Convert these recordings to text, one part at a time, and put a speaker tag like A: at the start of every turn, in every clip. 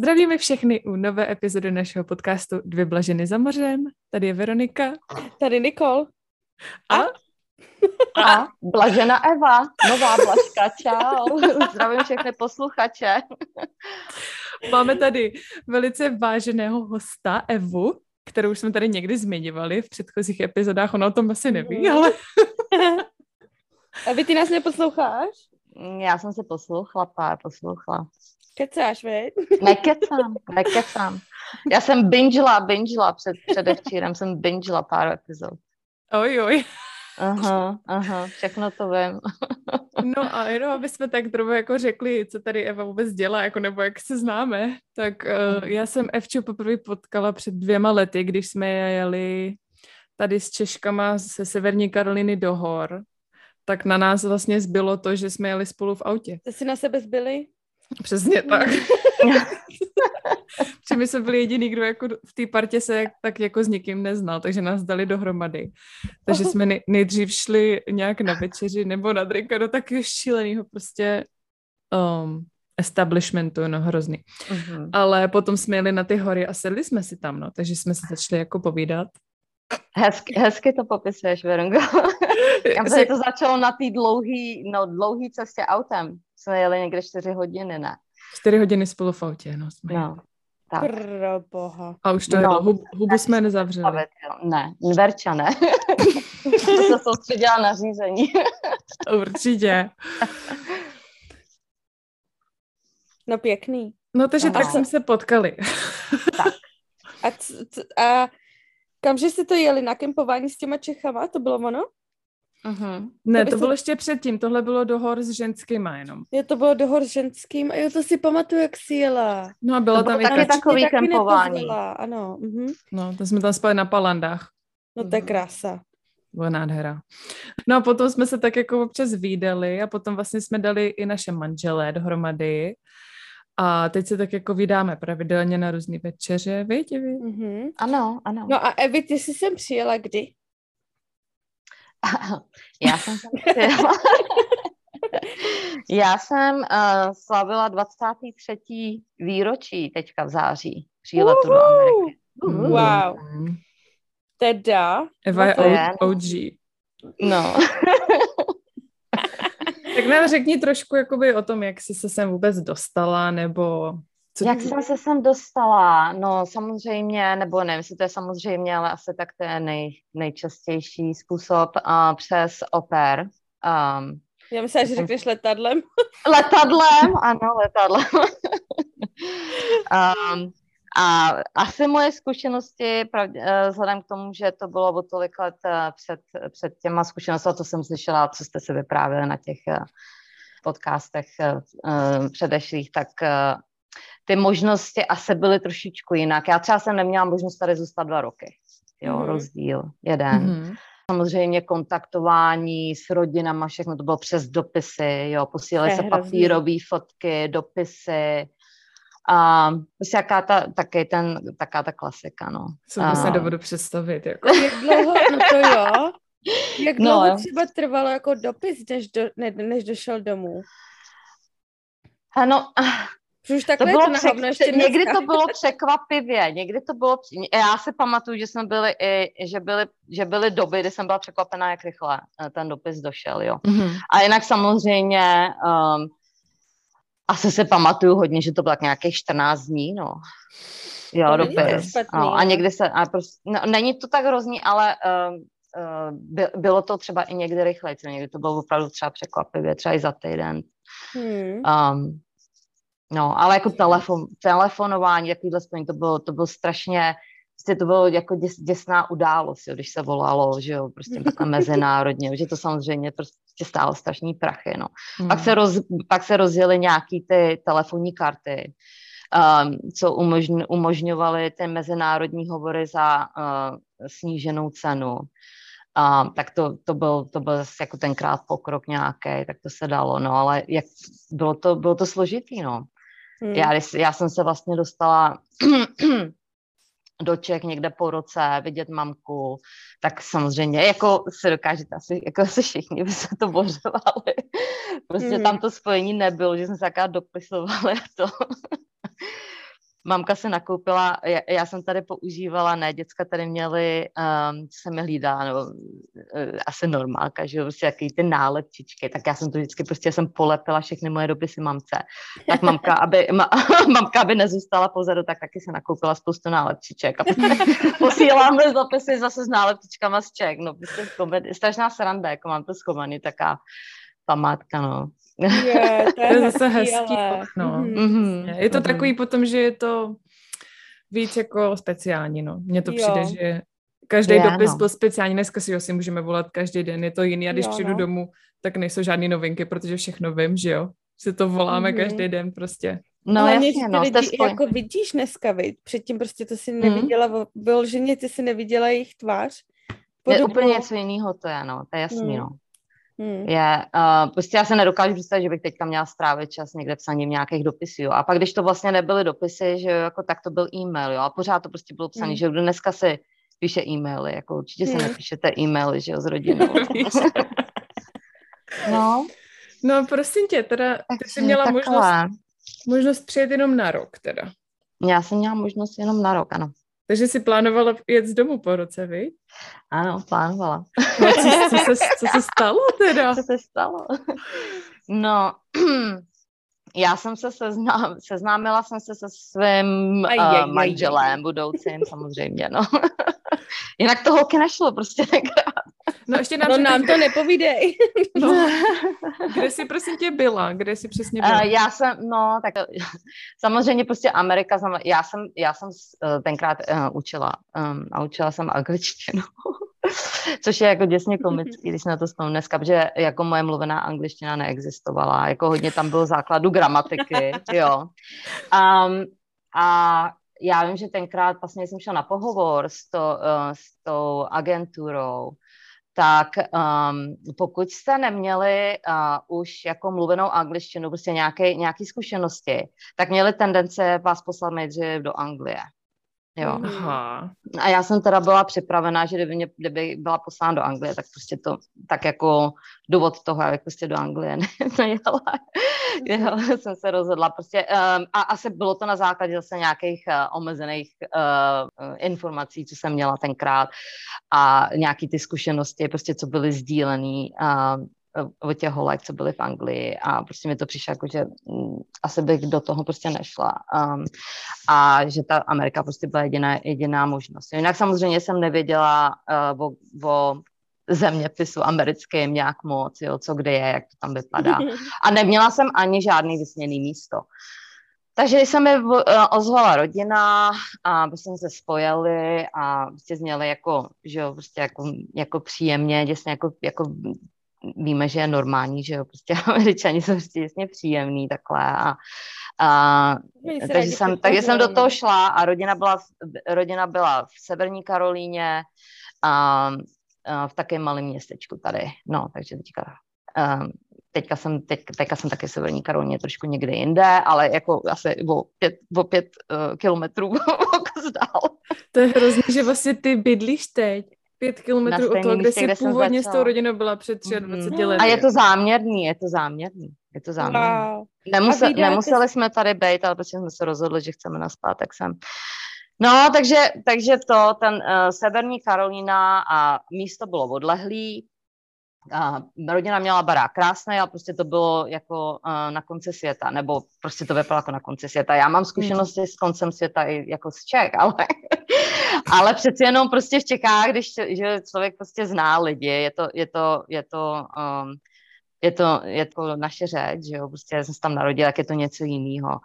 A: Zdravíme všechny u nové epizody našeho podcastu Dvě blaženy za mořem. Tady je Veronika.
B: Tady Nikol.
A: A?
C: A Blažena Eva, nová Blažka, čau. Zdravím všechny posluchače.
A: Máme tady velice váženého hosta Evu, kterou jsme tady někdy zmiňovali v předchozích epizodách. Ona o tom asi neví, ale...
B: A vy ty nás neposloucháš?
C: Já jsem se poslouchala, pár poslouchala.
B: Kecáš, veď?
C: Nekecám, nekecám. Já jsem bingela, bingela před, předevčírem, jsem bingela pár epizod.
A: Oj, oj.
C: Aha, aha, všechno to vím.
A: No a jenom, aby jsme tak trochu jako řekli, co tady Eva vůbec dělá, jako nebo jak se známe, tak uh, já jsem Evču poprvé potkala před dvěma lety, když jsme jeli tady s Češkama ze Severní Karoliny do hor, tak na nás vlastně zbylo to, že jsme jeli spolu v autě.
B: Jste si na sebe zbyli?
A: Přesně tak. Protože my jsme byli jediný, kdo jako v té partě se tak jako s nikým neznal, takže nás dali dohromady. Takže jsme nej- nejdřív šli nějak na večeři nebo na drinka do takového šíleného prostě um, establishmentu, no hrozný.
C: Mhm.
A: Ale potom jsme jeli na ty hory a sedli jsme si tam, no, takže jsme se začali jako povídat.
C: Hezky, hezky to popisuješ, Veronko. Já se to začalo na té dlouhý, no, dlouhý cestě autem. Jsme jeli někde čtyři hodiny, ne?
A: Čtyři hodiny spolu v autě, no. Jsme
C: No, tak.
B: Pro boha.
A: A už to
C: No.
A: no. jelo, hub, hubu jsme nezavřeli.
C: Jo. Ne, Verča ne. to se soustředila na řízení.
A: Určitě.
B: No pěkný.
A: No takže
C: Aha.
A: tak jsme se potkali.
B: A, c- c- a kamže jste to jeli? Na kempování s těma Čechama? To bylo ono?
C: Uh-huh.
A: Ne,
B: To
A: to
B: by
A: bylo
B: se-
A: ještě předtím, tohle bylo do hor s ženskýma jenom.
B: Jo, to bylo dohor s ženským. A jo, to si pamatuju, jak jsi jela.
A: No a byla
C: To bylo
A: tam i
C: taky
A: ta,
C: tak- takový
B: Taky
C: kempování.
B: nepozvala, Ano, mhm.
A: no, to jsme tam spali na palandách.
B: no to je krása.
A: Byla nádhera. No a potom jsme se tak jako občas výdali a potom vlastně jsme dali i naše manželé dohromady. A teď se tak jako vydáme pravidelně na různé večeře, víte vy?
B: Mhm.
C: Ano, ano.
B: No a Evi, ty jsi sem přijela kdy?
C: Já jsem sem přijela. Já jsem uh, slavila 23. výročí teďka v září příletu do Ameriky.
A: Mm.
B: Wow. Teda,
A: Eva je
C: to je.
A: O- OG.
C: No.
A: Tak nám řekni trošku jakoby o tom, jak jsi se sem vůbec dostala, nebo co
C: Jak jsem se sem dostala? No samozřejmě, nebo nevím, jestli to je samozřejmě, ale asi tak to je nej, nejčastější způsob uh, přes oper. Um,
B: já myslela, že řekneš letadlem.
C: letadlem, ano, letadlem. um, a asi moje zkušenosti, pravdě, eh, vzhledem k tomu, že to bylo o tolik let eh, před, před těma zkušenostmi, co jsem slyšela, co jste si vyprávěli na těch eh, podcastech předešlých, tak ty možnosti asi byly trošičku jinak. Já třeba jsem neměla možnost tady zůstat dva roky. Jo,
B: Mhm.
C: rozdíl jeden.
A: Mhm.
C: Samozřejmě kontaktování s rodinama, všechno to bylo přes dopisy, jo, posílali se papírové fotky, dopisy. A prostě jaká ta, taky ten, taká ta klasika, no.
A: Co vůbec
C: A-
A: nedovedu představit. Jako.
B: Jak dlouho, no to jo. Jak
C: No,
B: dlouho
C: jo.
B: třeba trvalo jako dopis, než, do, ne, než došel domů?
C: Ano,
B: už
C: to
B: takhle
C: bylo
B: je to na
C: přek,
B: hovno ještě
C: někdy to bylo překvapivě, někdy to bylo, já si pamatuju, že jsme byli i, že byly, že byly doby, kdy jsem byla překvapená, jak rychle eh, ten dopis došel, jo.
A: Mhm.
C: A jinak samozřejmě, um, asi si pamatuju hodně, že to bylo tak nějakých 14 dní, no. Jo,
B: To
C: dopis. no, a někdy se, a prostě, no, není to tak hrozný, ale um, uh, by, bylo to třeba i někdy rychleji, někdy to bylo opravdu třeba překvapivě, třeba i za týden.
B: Hmm.
C: Um, no, ale jako telefon, telefonování, takovýhle spojení, to bylo, to bylo strašně, prostě to bylo jako děs, děsná událost, jo, když se volalo, že jo, prostě takhle mezinárodně, že to samozřejmě prostě stálo strašný prachy, no. Pak
A: Mhm.
C: se, roz, pak se rozjeli nějaký ty telefonní karty, um, co umožň, umožňovaly ty mezinárodní hovory za uh, sníženou cenu. Um, tak to, to, byl, to byl zase jako tenkrát pokrok nějaký, tak to se dalo, no, ale jak, bylo, to, bylo to složitý, no.
B: Hmm.
C: Já, já jsem se vlastně dostala do Čech někde po roce vidět mamku, tak samozřejmě, jako si dokážete asi, jako asi všichni by se to bořovali. Prostě mm. tam to spojení nebylo, že jsme se taká dopisovali a to. Mamka se nakoupila, já, já jsem tady používala, ne, děcka tady měly, um, co jsem je hlídala, nebo uh, asi normálka, že jo, prostě jaký ty nálepčičky, tak já jsem to vždycky prostě jsem polepila všechny moje dopisy mamce. Tak mamka, aby, ma, mamka, aby nezůstala pozadu, tak taky se nakoupila spoustu nálepčiček a posílám mi dopisy zase s nálepčičkama z Ček, no prostě komedy, strašná sranda, jako mám to schovaný, taká památka, no.
B: Je, to je,
A: To je zase
B: hezký,
A: hezký,
B: ale...
A: no.
B: Mhm.
C: Mm-hmm.
A: Je to
C: Mhm.
A: takový potom, že je to víc jako speciální, no. Mně to
B: Jo.
A: přijde, že každý
C: Je,
A: dopis
C: no.
A: byl speciální, dneska si ho si můžeme volat každý den, je to jiný a když
B: Jo,
A: přijdu
B: no.
A: domů, tak nejsou žádné novinky, protože všechno vím, že jo. Si to voláme
B: Mhm.
A: každý den prostě.
C: No
B: Hlavně,
C: jasně, no,
B: lidi
C: spoj...
B: jako vidíš dneska, viď? Předtím prostě to si
A: Mhm.
B: neviděla, vyloženě ty si neviděla jejich tvář.
C: je
B: Podobu.
C: úplně něco jiného to je, no, to je jasný,
B: Hmm.
C: no.
B: Hmm.
C: Je, uh, prostě já se nedokážu představit, že bych teďka měla strávit čas někde psaním nějakých dopisů, jo. A pak, když to vlastně nebyly dopisy, že jo, jako tak to byl e-mail, jo, a pořád to prostě bylo psané,
B: Hmm.
C: že jo, kdo dneska si píše e-maily, jako určitě se
B: Hmm.
C: nepíšete e-maily, že jo, s rodinou. No,
A: no prosím tě, teda ty jsi měla
C: takhle.
A: možnost, možnost přijet jenom na rok teda.
C: Já jsem měla možnost jenom na rok, ano.
A: Takže jsi plánovala jet z domu po roce, vy?
C: Ano, plánovala.
A: No, co, co, se, co se stalo teda?
C: Co se stalo? No, já jsem se seznám, seznámila jsem se se svým
B: Aj, aj, aj,
C: uh, manželem budoucím, samozřejmě, no. Jinak to holky nešlo prostě tenkrát.
A: No ještě nám,
B: No
A: řekni,
B: nám to nepovídej.
A: no, kde jsi prosím tě byla? Kde jsi přesně byla?
C: Uh, já jsem, no, tak samozřejmě prostě Amerika, já jsem, já jsem uh, tenkrát uh, učila um, a učila jsem angličtinu, což je jako děsně komický, když na to vzpomínám dneska, protože jako moje mluvená angličtina neexistovala, jako hodně tam bylo základu gramatiky, jo. Um, a já vím, že tenkrát vlastně jsem šla na pohovor s, to, uh, s tou agenturou, tak um, pokud jste neměli uh, už jako mluvenou angličtinu, prostě nějaké, nějaké zkušenosti, tak měli tendence vás poslat nejdřív do Anglie. Jo.
A: Aha.
C: A já jsem teda byla připravená, že kdyby, mě, kdyby byla poslána do Anglie, tak prostě to, tak jako důvod toho, abych prostě do Anglie ne- nejela, jela, jsem se rozhodla prostě, um, a asi bylo to na základě zase nějakých uh, omezených uh, informací, co jsem měla tenkrát a nějaký ty zkušenosti, prostě co byly sdílený uh, o těch holek, co byly v Anglii a prostě mi to přišlo jako, že mm, asi bych do toho prostě nešla um, a že ta Amerika prostě byla jediná, jediná možnost. Jinak samozřejmě jsem nevěděla uh, o, o zeměpisu americkým nějak moc, jo, co kde je, jak to tam vypadá. A neměla jsem ani žádný vysněný místo. Takže když se mi ozvala rodina a prostě jsme se spojili a prostě zněli jako, že jo, prostě jako, jako příjemně, děsně jako, jako víme, že je normální, že jo, prostě američani jsou prostě děsně příjemný takhle a, a takže jsem, takže jsem do
B: podpořili,
C: toho
B: no.
C: šla a rodina byla, v- rodina byla v Severní Karolíně a, a v takém malém městečku tady, no, takže teďka, um, teďka jsem, teď, teďka jsem taky v Severní Karolíně trošku někde jinde, ale jako asi o pět, o pět uh, kilometrů dál.
A: To je hrozný, že vlastně ty bydlíš teď pět kilometrů od toho, kde jsi
C: kde
A: původně s tou rodinou byla před 23
C: Mhm.
A: lety.
C: A je to záměrný, je to záměrný, je to záměrný.
B: Wow.
C: Nemuse,
B: A vydáte
C: nemuseli jsme tady být, ale prostě jsme se rozhodli, že chceme naspat, tak jsem. No, takže, takže to, ten uh, Severní Karolína a místo bylo odlehlý, a rodina měla barák krásný, ale prostě to bylo jako uh, na konci světa, nebo prostě to vypadalo jako na konci světa. Já mám zkušenosti s koncem světa i jako z Čech, ale, ale přeci jenom prostě v Čechách, když že člověk prostě zná lidi, je to, je to, je to, um, je to, je to naše řeč, že jo, prostě já jsem se tam narodila, tak je to něco jiného.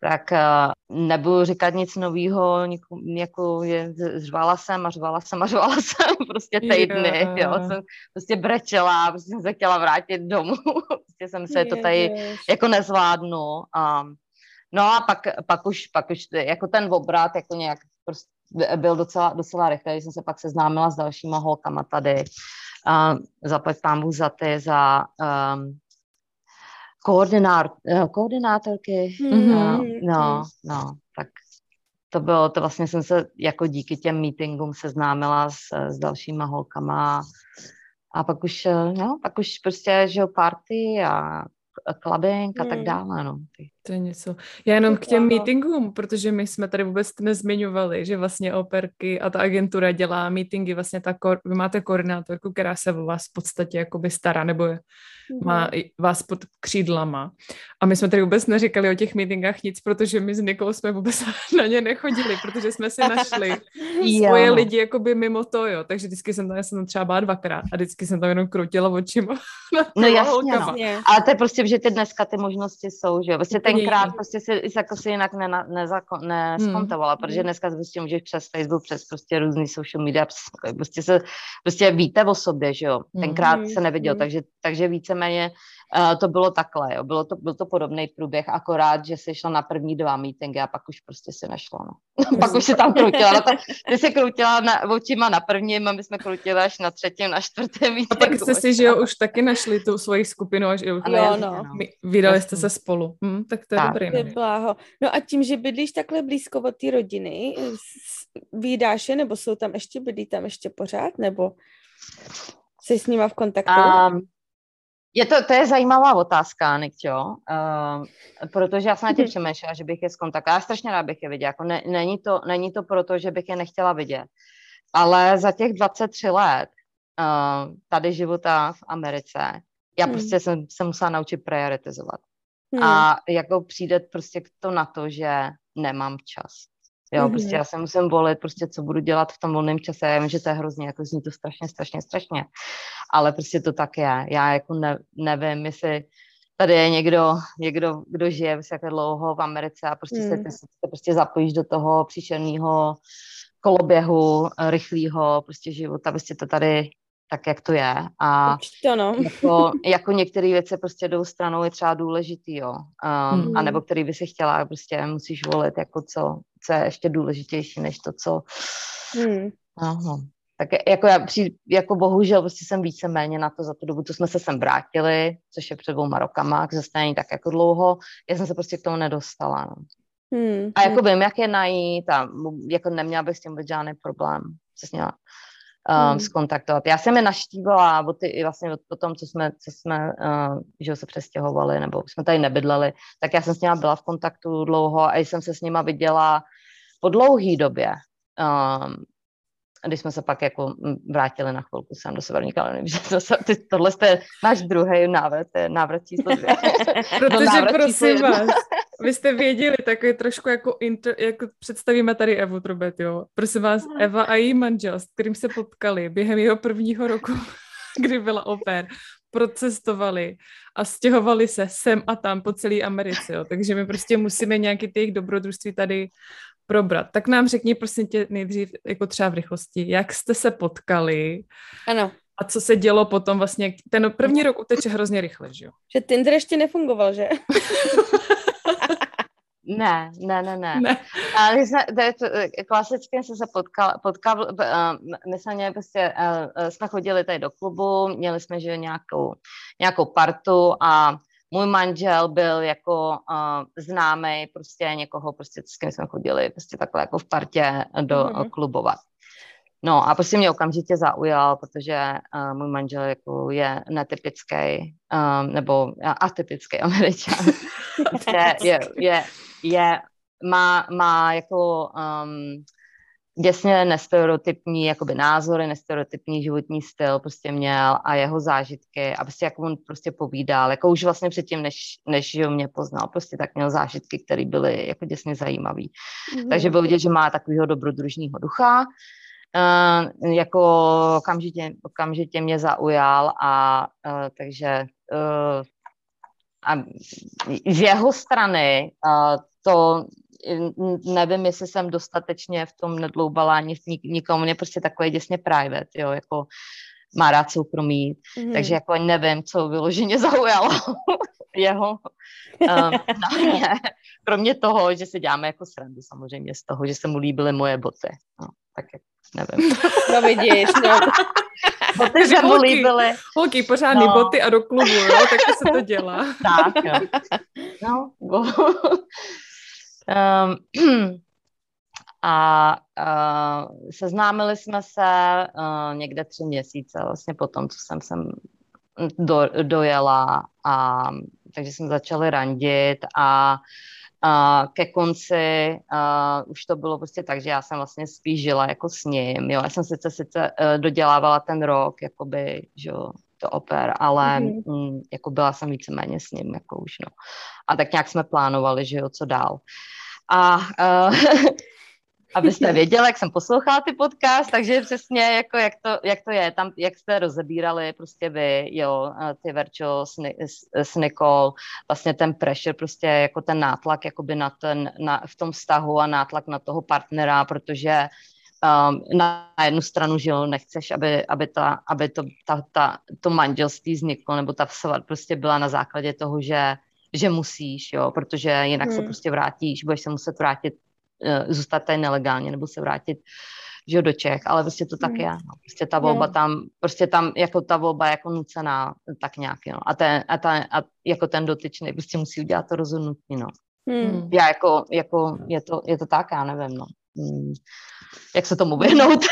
C: Tak uh, nebudu říkat nic nového, jako je, řvala jsem a řvala jsem a řvala jsem prostě týdny,
A: Yeah.
C: jo, jsem prostě brečela, prostě jsem se chtěla vrátit domů, prostě jsem se to tady jako nezvládnu. Um, no a pak, pak, už, pak už jako ten obrat jako nějak prostě byl docela, docela rychlý, když jsem se pak seznámila s dalšíma holkama tady. Um, zaplať pán Bůh za ty, za um, koordinár, eh, koordinátorky.
A: Mhm.
C: No,
B: Mhm.
C: no, no, tak to bylo, to vlastně jsem se jako díky těm meetingům seznámila s, s dalšíma holkama a pak už, eh, no, pak už prostě, že jo, party a clubbing a tak
B: Hmm.
C: dále, no.
A: To je něco. Já jenom k těm meetingům, protože my jsme tady vůbec nezmiňovali, že vlastně operky a ta agentura dělá meetingy, vlastně ta, vy máte koordinátorku, která se o vás v podstatě jakoby stará, nebo je, má mhm. vás pod křídlama. A my jsme tady vůbec neříkali o těch meetingách nic, protože my s Nikou jsme vůbec na ně nechodili, protože jsme si našli svoje lidi jakoby mimo to, jo. Takže vždycky jsem tam, já jsem tam třeba byla dvakrát a vždycky jsem tam jenom krutila očima.
C: no jasně, no. Ale to je prostě, že ty dneska ty možnosti jsou, že jo. Prostě tenkrát prostě si, jako si jinak ne, ne, neskontovala, hmm. protože dneska prostě můžeš přes Facebook, přes prostě různý social media, prostě se, prostě víte o sobě, že jo. Tenkrát hmm. se neviděl, hmm. takže, takže více víceméně uh, to bylo takhle, jo. Bylo to, byl to podobný průběh, akorát, že se šla na první dva meetingy a pak už prostě se nešlo, no. pak už se tam krutila, no ty se krutila na, očima na prvním a my jsme krutili až na třetím, na čtvrtém meetingu.
A: A pak jste si, že jo, už taky našli tu svoji skupinu, už
B: jo, no.
A: vydali jste se spolu. Hm, tak to je tak. dobrý.
B: No. Bláho. no a tím, že bydlíš takhle blízko od té rodiny, vydáš je, nebo jsou tam ještě, bydlí tam ještě pořád, nebo jsi s nima v kontaktu? Um,
C: je to, to je zajímavá otázka, Nikčo, uh, protože já jsem na tím přemýšlela, že bych je skontaktovala. Já strašně rád bych je viděla. Jako ne, není, to, není to proto, že bych je nechtěla vidět. Ale za těch 23 let uh, tady života v Americe, já hmm. prostě jsem se musela naučit prioritizovat. Hmm. A jako přijde prostě to na to, že nemám čas. Jo, mm-hmm. prostě já se musím volit, prostě co budu dělat v tom volném čase. Já vím, že to je hrozně, jako zní to strašně, strašně, strašně. Ale prostě to tak je. Já jako ne, nevím, jestli tady je někdo, někdo, kdo žije prostě dlouho v Americe a prostě mm. se, ty, se prostě zapojíš do toho příšerného koloběhu, rychlého prostě života, prostě to tady tak, jak to je. A
B: Určitě, no.
C: jako, jako některé věci prostě jdou stranou je třeba důležitý, jo. Um, mm. A nebo který by si chtěla, prostě musíš volit, jako co, co je ještě důležitější, než to, co... Mm. Aha. Tak jako já při, jako bohužel prostě jsem víceméně na to za tu dobu, co jsme se sem vrátili, což je před dvouma rokama, k zastání tak jako dlouho, já jsem se prostě k tomu nedostala. No. Hmm. A jako vím, jak je najít a jako neměla bych s tím vůbec žádný problém měla um, hmm. skontaktovat. Já jsem je naštívila o ty, i vlastně o tom, co jsme, co jsme uh, že se přestěhovali, nebo jsme tady nebydleli, tak já jsem s nima byla v kontaktu dlouho a jsem se s nima viděla po dlouhé době. Um, když jsme se pak jako vrátili na chvilku sem do Severní Karoliny, že to, ty, tohle je náš druhý návrat, to je návrat číslo dvě.
A: Protože návrat prosím vás, vy jste věděli, tak je trošku jako, inter, jako představíme tady Evu Trubet, jo. Prosím vás, Eva a její manžel, s kterým se potkali během jeho prvního roku, kdy byla oper, procestovali a stěhovali se sem a tam po celé Americe, jo. takže my prostě musíme nějaký ty jejich dobrodružství tady probrat. Tak nám řekni prosím tě nejdřív, jako třeba v rychlosti, jak jste se potkali?
B: Ano.
A: A co se dělo potom vlastně? Ten první rok uteče hrozně rychle, že jo?
B: Že Tinder ještě nefungoval, že?
C: Ne, ne, ne, ne. ne. A my jsme, to je to, klasicky jsem se potkal, potkal uh, myslím, prostě uh, jsme chodili tady do klubu, měli jsme, že nějakou, nějakou partu a můj manžel byl jako uh, známý prostě někoho, prostě s kým jsme chodili prostě takhle jako v partě do mm-hmm. klubovat. No a prostě mě okamžitě zaujal, protože uh, můj manžel jako je netypický um, nebo atypický američan. je, je, je, je, má, má jako um, děsně nestereotypní jakoby názory, nestereotypní životní styl prostě měl a jeho zážitky a prostě jak on prostě povídal, jako už vlastně předtím, než, než ho mě poznal, prostě tak měl zážitky, které byly jako děsně zajímavý. Mm-hmm. Takže bylo vidět, že má takového dobrodružního ducha, uh, jako okamžitě, okamžitě mě zaujal a uh, takže uh, a z jeho strany uh, to nevím, jestli jsem dostatečně v tom nedloubala nic, nikomu, mě prostě takový děsně private, jo, jako má rád soukromí, mm-hmm. takže jako nevím, co vyloženě zaujalo jeho um, na mě. Kromě toho, že se děláme jako srandu samozřejmě z toho, že se mu líbily moje boty. No, tak nevím.
B: No vidíš, no.
C: Boty se mu líbily.
A: Holky, pořádný no. boty a do klubu, jo, tak se to dělá.
C: tak, jo. No, Um, a uh, seznámili jsme se uh, někde tři měsíce vlastně po tom, co jsem sem do, dojela a takže jsme začali randit a a ke konci uh, už to bylo prostě tak, že já jsem vlastně spíš žila jako s ním, jo, já jsem sice, sice uh, dodělávala ten rok, jakoby, že jo, to oper, ale mm-hmm. mm, jako byla jsem víceméně s ním, jako už, no. A tak nějak jsme plánovali, že jo, co dál. A uh, abyste věděli, jak jsem poslouchala ty podcast, takže přesně jako jak to, jak to je, tam, jak jste rozebírali prostě vy, jo, ty Verčo s, s Nicole, vlastně ten pressure, prostě jako ten nátlak jakoby na ten, na, v tom vztahu a nátlak na toho partnera, protože um, na jednu stranu, že jo, nechceš, aby, aby, ta, aby to, ta, ta, to manželství vzniklo, nebo ta svat prostě byla na základě toho, že že musíš, jo, protože jinak hmm. se prostě vrátíš, budeš se muset vrátit zůstat tady nelegálně nebo se vrátit že do Čech, ale prostě to tak mm. je. No. Prostě ta volba no. tam, prostě tam jako ta volba jako nucená, tak nějak, no. A, ten, a, ta, a jako ten dotyčný prostě musí udělat to rozhodnutí, no. Mm. Já jako, jako je, to, je to tak, já nevím, no. Mm. Jak se tomu vyhnout?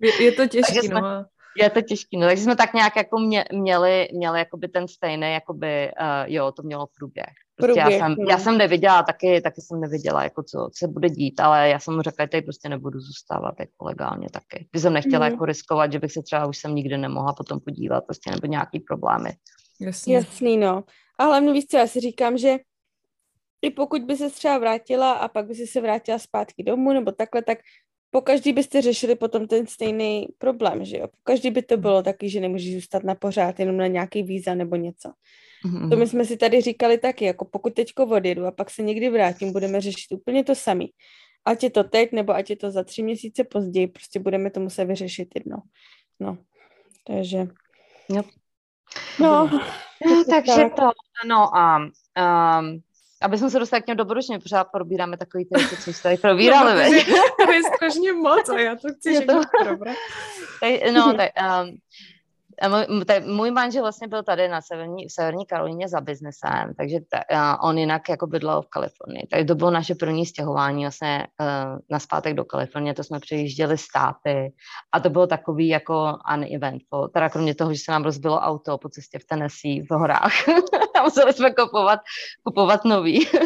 A: je, je to těžké, no
C: je to těžké, no, takže jsme tak nějak jako mě, měli, měli jakoby ten stejný, jakoby, uh, jo, to mělo průběh. Prostě průběh já, jsem, já jsem neviděla, taky, taky jsem neviděla, jako co, co se bude dít, ale já jsem mu řekla, že tady prostě nebudu zůstávat jako legálně taky. Když jsem nechtěla mm. jako riskovat, že bych se třeba už jsem nikdy nemohla potom podívat, prostě nebo nějaký problémy.
B: Jasný. Jasný, no. A hlavně víš co, já si říkám, že i pokud by se třeba vrátila a pak by si se vrátila zpátky domů nebo takhle, tak po každý byste řešili potom ten stejný problém, že jo? Po každý by to bylo taky, že nemůžeš zůstat na pořád jenom na nějaký víza nebo něco. Mm-hmm. To my jsme si tady říkali taky, jako pokud teďko odjedu a pak se někdy vrátím, budeme řešit úplně to samý. Ať je to teď, nebo ať je to za tři měsíce později, prostě budeme to muset vyřešit jednou. No, takže...
C: Yep. No, no takže to, no a um, aby jsme se dostali k těm dobročně, pořád probíráme takový ty věci, co jste tady probírali.
A: No, to je strašně moc a já to chci všechno probrat.
C: No, tak, um, můj manžel vlastně byl tady na severní, v severní Karolíně za biznesem, takže ta, uh, on jinak jako bydlel v Kalifornii. Takže to bylo naše první stěhování vlastně uh, na zpátek do Kalifornie, to jsme přejížděli státy a to bylo takový jako uneventful, teda kromě toho, že se nám rozbilo auto po cestě v Tennessee v horách a museli jsme kupovat, kupovat nový.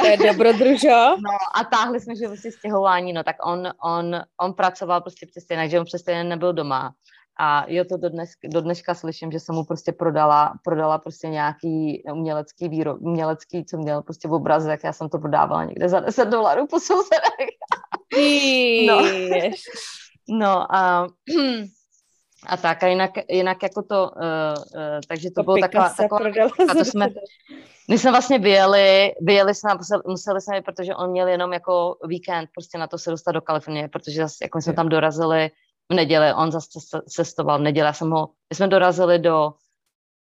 B: to je dobrodružo.
C: No a táhli jsme, že vlastně stěhování, no tak on, on, on pracoval prostě přesně jinak, že on přesně nebyl doma a jo, to do, dnes, do dneška slyším, že jsem mu prostě prodala, prodala prostě nějaký umělecký výrob, umělecký, co měl prostě v obrazek, já jsem to prodávala někde za 10 dolarů po sousedech. no. no a, a tak, a jinak, jinak jako to, uh, uh, takže to, to bylo taková, taková, taková to jsme, my jsme vlastně vyjeli, vyjeli jsme, museli, museli jsme, protože on měl jenom jako víkend prostě na to se dostat do Kalifornie, protože zase, jako jsme tam dorazili v neděli, on zase cestoval v neděli, já jsem ho, my jsme dorazili do,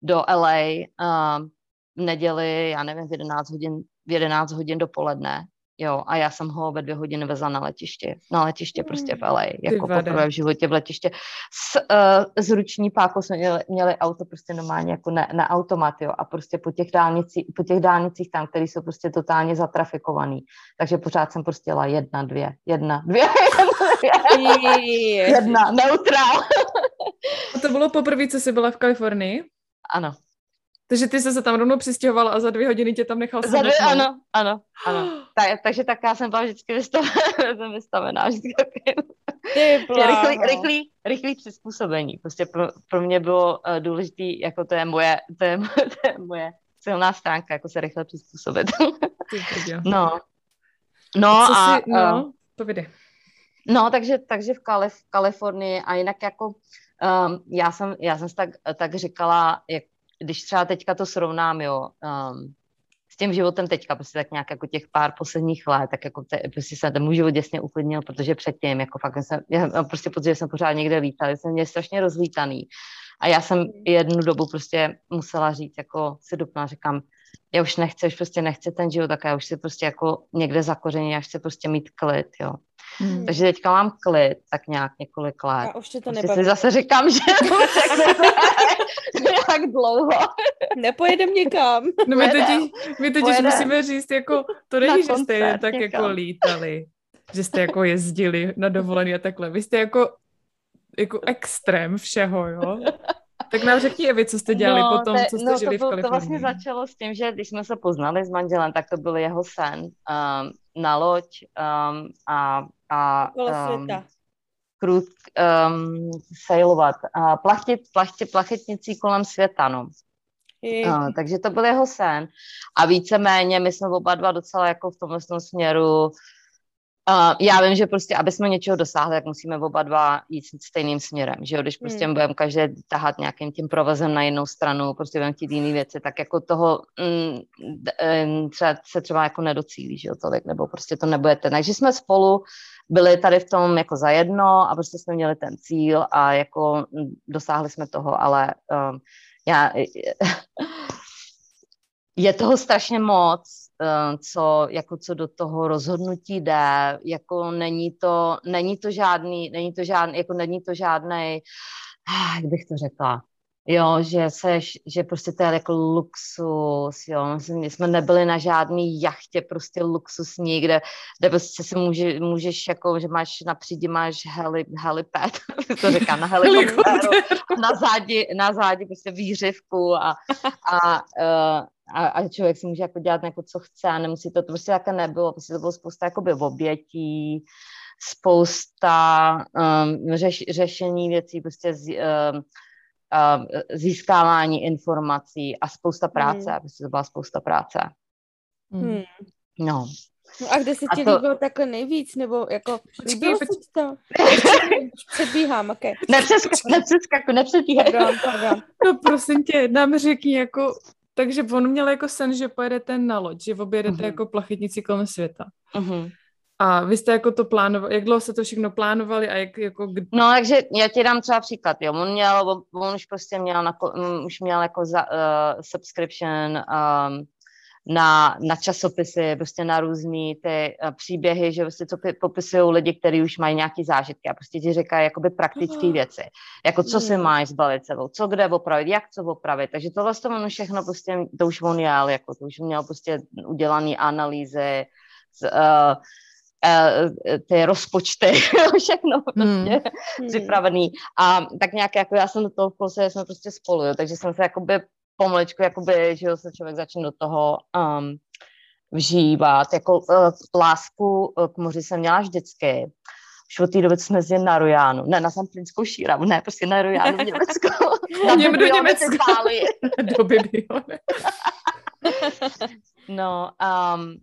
C: do LA um, v neděli, já nevím, v 11 hodin, v 11 hodin dopoledne, jo, a já jsem ho ve dvě hodiny vezla na letiště, na letiště prostě v LA, jako poprvé v životě v letiště. S, uh, s ruční pákou jsme měli, měli auto prostě normálně jako na, na automat, jo, a prostě po těch, dálnici, po těch dálnicích tam, které jsou prostě totálně zatrafikovaný, takže pořád jsem prostě jela jedna, dvě, jedna, dvě, jedna, neutrál.
A: a to bylo poprvé, co jsi byla v Kalifornii?
C: Ano.
A: Takže ty jsi se tam rovnou přistěhovala a za dvě hodiny tě tam nechal
C: za dvě, Ano, ano, ano. Tak, takže tak já jsem byla vždycky vystavená, vystavená vždycky rychlý, rychlý, rychlý přizpůsobení. Prostě pro, pro mě bylo uh, důležitý, jako to je moje, to je, to je moje silná stránka, jako se rychle přizpůsobit. no. No a...
A: a si, no, uh, povídej.
C: No, takže, takže v, Kalif, v Kalifornii a jinak jako um, já jsem, já jsem tak, tak říkala, jak když třeba teďka to srovnám, jo, um, s tím životem teďka, prostě tak nějak jako těch pár posledních let, tak jako te, prostě se ten můj život děsně uklidnil, protože předtím, jako fakt jsem, já prostě pocit, že jsem pořád někde lítal, jsem mě strašně rozlítaný. A já jsem jednu dobu prostě musela říct, jako si dopna, říkám, já už nechci, už prostě nechci ten život, tak já už si prostě jako někde zakoření, já chci prostě mít klid, jo. Hmm. Takže teďka mám klid, tak nějak několik let.
B: A už ti to
C: prostě si zase říkám, že jak dlouho.
B: Nepojedem nikam.
A: No my totiž, my totiž musíme říct, jako, to není, že jste jen tak někam. jako lítali, že jste jako jezdili na dovolený a takhle. Vy jste jako, jako extrém všeho, jo? tak nám řekni, Evi, co jste dělali no, potom, co jste
C: no,
A: žili
C: to, byl,
A: v Kalifornii.
C: To vlastně začalo s tím, že když jsme se poznali s manželem, tak to byl jeho sen um, na loď um, a, a um, krut, um, sailovat, uh, plachtit, plachtit, plachetnicí kolem světa, no. Uh, takže to byl jeho sen. A víceméně my jsme oba dva docela jako v tomhle směru Uh, já vím, že prostě, aby jsme něčeho dosáhli, tak musíme oba dva jít stejným směrem, že jo, když prostě hmm. budeme každý tahat nějakým tím provozem na jednou stranu, prostě budeme chtít jiné věci, tak jako toho mm, třeba, se třeba jako nedocílí, že jo, tolik, nebo prostě to nebudete. Takže jsme spolu byli tady v tom jako za jedno a prostě jsme měli ten cíl a jako dosáhli jsme toho, ale um, já, je toho strašně moc, co, jako co do toho rozhodnutí jde, jako není to, není to žádný, není to žádný, jako není to žádný, jak bych to řekla, jo, že seš, že prostě to je jako luxus, jo, my jsme nebyli na žádný jachtě, prostě luxusní, kde, kde prostě si může, můžeš jako, že máš na přídi máš heli, helipad, to říkám, na helikoptéru, na zádi, na zádi prostě výřivku a, a uh, a, a člověk si může jako dělat jako co chce a nemusí to, to prostě také nebylo, prostě to bylo spousta jakoby obětí, spousta um, řeš, řešení věcí, prostě z, um, získávání informací a spousta práce, hmm. prostě to byla spousta práce.
B: Hmm.
C: No.
B: No a kde se ti to... líbilo takhle nejvíc, nebo jako líbilo se to? Předbíhám, ok.
C: Nepřeskaku, nepředbíhám.
B: Pardon, pardon.
A: No prosím tě, nám řekni jako takže on měl jako sen, že pojedete na loď, že objedete uh-huh. jako plachetnici kolem světa.
C: Uh-huh.
A: A vy jste jako to plánovali, jak dlouho se to všechno plánovali a jak jako... Kdy...
C: No, takže já ti dám třeba příklad, jo. On měl, on už prostě měl, na, už měl jako za, uh, subscription um, na, na časopisy, prostě na různé ty uh, příběhy, že prostě co popisují lidi, kteří už mají nějaké zážitky a prostě ti říkají jakoby praktické věci, jako co si máš zbalit sebou, co kde opravit, jak co opravit, takže tohle to on všechno prostě, to už on jel, jako to už měl prostě udělané analýzy, z, uh, ty rozpočty, všechno prostě hmm. připravený. A tak nějak jako já jsem do toho v jsme prostě spolu, jo, takže jsem se jakoby pomalečku, jakoby, že se člověk začne do toho um, vžívat. Jako uh, lásku k moři jsem měla vždycky. Už od té doby jsme jezdili na Rojánu. Ne, na Samplínskou šíravu, ne, prostě na Rojánu v Německu.
A: na Něm do Německa. do Bibione.
C: no, um,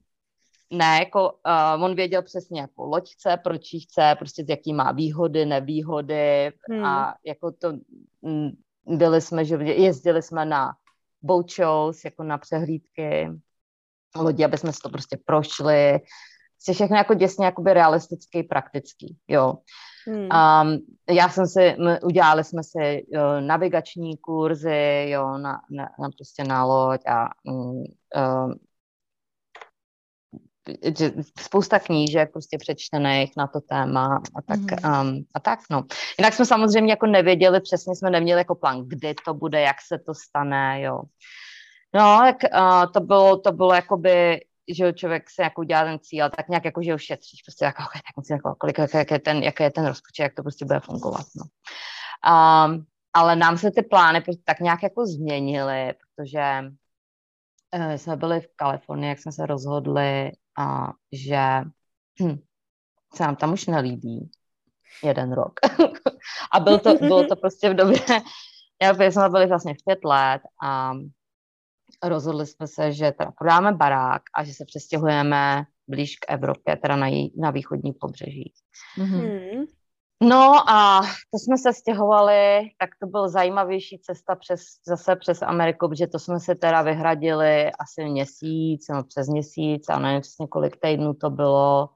C: ne, jako uh, on věděl přesně jako loďce, proč jí chce, prostě jaký má výhody, nevýhody hmm. a jako to, m, byli jsme, že jezdili jsme na boat shows, jako na přehlídky lodi, aby jsme si to prostě prošli. Prostě všechno jako děsně jakoby realistický, praktický, jo. Hmm. Um, já jsem si, udělali jsme si jo, navigační kurzy, jo, na, na, na prostě na loď a um, spousta knížek prostě přečtených na to téma a tak, mm. um, a tak no. Jinak jsme samozřejmě jako nevěděli, přesně jsme neměli jako plán, kdy to bude, jak se to stane, jo. No, tak uh, to bylo, to bylo jakoby, že člověk se jako udělá ten cíl, tak nějak jako, že ho šetříš, prostě jako, okay, tak musím jako, kolik, jak, jak, je ten, jak je ten rozpočet, jak to prostě bude fungovat, no. Um, ale nám se ty plány prostě tak nějak jako změnily, protože uh, jsme byli v Kalifornii, jak jsme se rozhodli, a že hm, se nám tam už nelíbí jeden rok. a byl to, bylo to prostě v době, já jsme byli vlastně v pět let a rozhodli jsme se, že teda prodáme barák a že se přestěhujeme blíž k Evropě, teda na, jí, na východní pobřeží. Mm-hmm. No a to jsme se stěhovali, tak to byl zajímavější cesta přes, zase přes Ameriku, protože to jsme se teda vyhradili asi měsíc, no přes měsíc a nevím přesně kolik týdnů to bylo,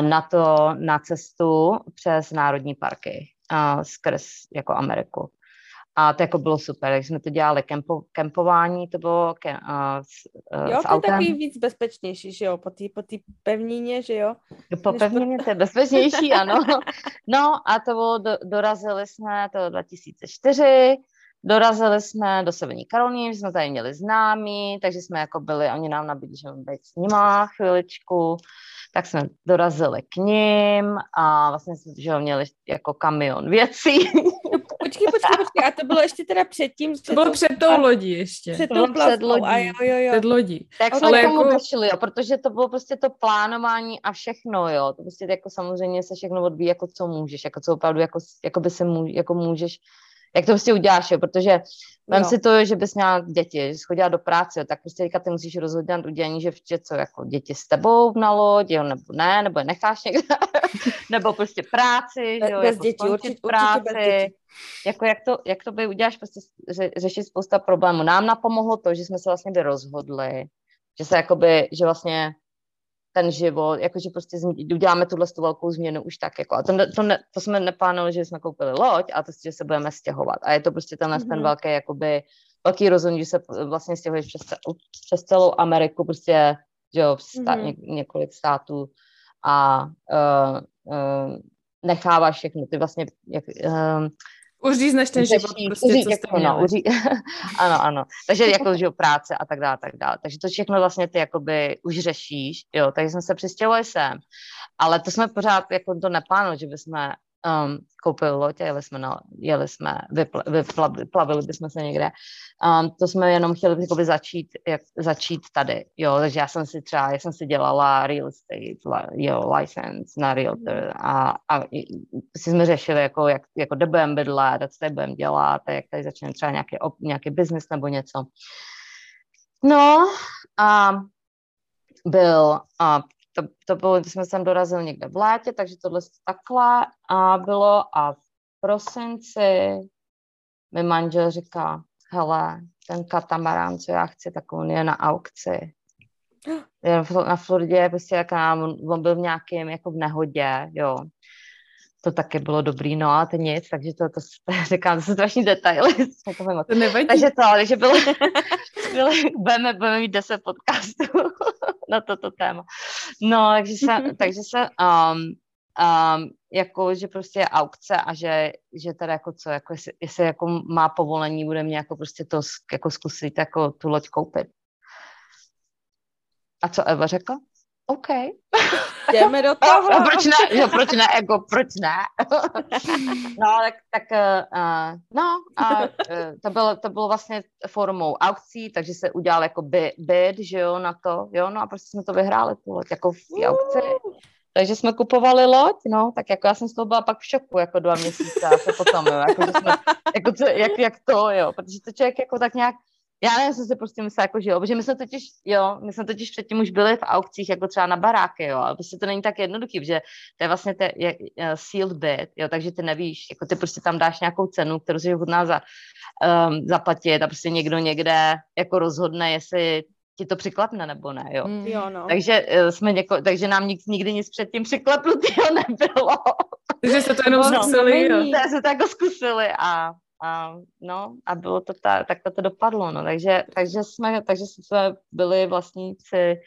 C: na to, na cestu přes národní parky skrz jako Ameriku. A to jako bylo super, jak jsme to dělali, kempo, kempování, to bylo ke, uh, s,
B: uh, Jo, to je takový víc bezpečnější, že jo, po té po pevnině, že jo?
C: Po pevnině to je bezpečnější, ano. No a to bylo, do, dorazili jsme, to 2004, dorazili jsme do Severní Karolíny, jsme tady měli známí, takže jsme jako byli, oni nám nabídli, že být s nima chviličku, tak jsme dorazili k ním a vlastně jsme že měli jako kamion věcí.
B: Počkej, počkej, počkej. A to bylo ještě teda předtím?
A: Před to bylo před tou lodí ještě.
B: Před tou před lodí. A jo, jo, jo.
A: Před lodí.
C: Tak jsme Ale tomu jako... došli, jo, protože to bylo prostě to plánování a všechno, jo. To prostě jako samozřejmě se všechno odbíjí, jako co můžeš, jako co opravdu jako, jako by se můž, jako můžeš jak to prostě uděláš, jo, protože Vem si to, že bys měla děti, že jsi chodila do práce, jo, tak prostě teďka ty musíš rozhodnout udělení, že, že co, jako děti s tebou na loď, jo, nebo ne, nebo je necháš někde, nebo prostě práci, jo,
B: bez jako dětí, určitě, práci. Určitě bez dětí.
C: Jako jak to, jak to by uděláš, prostě ře, řešit spousta problémů. Nám napomohlo to, že jsme se vlastně by rozhodli, že se jakoby, že vlastně ten život, jakože prostě uděláme tuhle tu velkou změnu už tak, jako, a to, to, ne, to jsme neplánovali, že jsme koupili loď, a to že se budeme stěhovat. A je to prostě tenhle mm-hmm. ten mhm. velký, jakoby, velký rozhodnutí, že se vlastně stěhuješ přes, přes celou Ameriku, prostě, že jo, stát, mm-hmm. ně, několik států a uh, uh, necháváš všechno, ty vlastně, jak, uh,
A: Uřízneš ten život, prostě, uří, co jako,
C: no, uří, ano, ano. Takže jako, že práce a tak dále, tak dále. Takže to všechno vlastně ty jakoby už řešíš, jo, takže jsme se přistěhovali sem. Ale to jsme pořád jako to neplánovali, že bychom um, koupili loď a jeli jsme, na, jeli jsme vypl, vyplavili, plavili bychom se někde. Um, to jsme jenom chtěli jakoby, začít, jak, začít tady, jo, takže já jsem si třeba, já jsem si dělala real estate, jo, license na realtor a, a si jsme řešili, jako, jak, jako kde budeme bydlet, co tady budeme dělat, jak tady začneme třeba nějaký, nějaký business nebo něco. No a byl a to, to bylo, když jsme sem dorazili někde v létě, takže tohle takhle a bylo a v prosinci mi manžel říká, hele, ten katamarán, co já chci, tak on je na aukci. Je na Floridě, prostě jak nám, on byl v nějakém, jako v nehodě, jo. To taky bylo dobrý, no a to nic, takže to, to, to říkám, to jsou strašní detaily.
A: to nevadí.
C: Takže to, takže bylo, bylo budeme, budeme mít deset podcastů na toto téma. No, takže se, takže se um, um, jako, že prostě je aukce a že, že teda jako co, jako jestli, jestli jako má povolení, bude mě jako prostě to jako zkusit jako tu loď koupit. A co Eva řekla? OK.
B: Jdeme do toho.
C: No, proč ne? Jo, proč ne? Jako, proč ne? no, tak, tak uh, no, a uh, to, bylo, to bylo vlastně formou aukcí, takže se udělal jako bid, že jo, na to, jo, no a prostě jsme to vyhráli, tu loď, jako v aukci. Takže jsme kupovali loď, no, tak jako já jsem z toho byla pak v šoku, jako dva měsíce a se potom, jo, jako, že jsme, jako co, jak, jak to, jo, protože to člověk jako tak nějak já nevím, co si prostě myslela, jako, že jo, protože my jsme totiž, jo, my jsme totiž předtím už byli v aukcích, jako třeba na baráky, jo, ale prostě to není tak jednoduchý, že to je vlastně te, je, je, sealed bid, jo, takže ty nevíš, jako ty prostě tam dáš nějakou cenu, kterou si hodná za, um, zaplatit a prostě někdo někde jako rozhodne, jestli ti to přiklepne nebo ne, jo.
B: Mm. jo no.
C: Takže uh, jsme něko, takže nám nik, nikdy nic předtím přiklepnutého nebylo.
A: Takže se to jenom no, zkusili,
C: no, jo. se to jako zkusili a a, no, a bylo to ta, tak to dopadlo, no, takže, takže, jsme, takže jsme byli vlastníci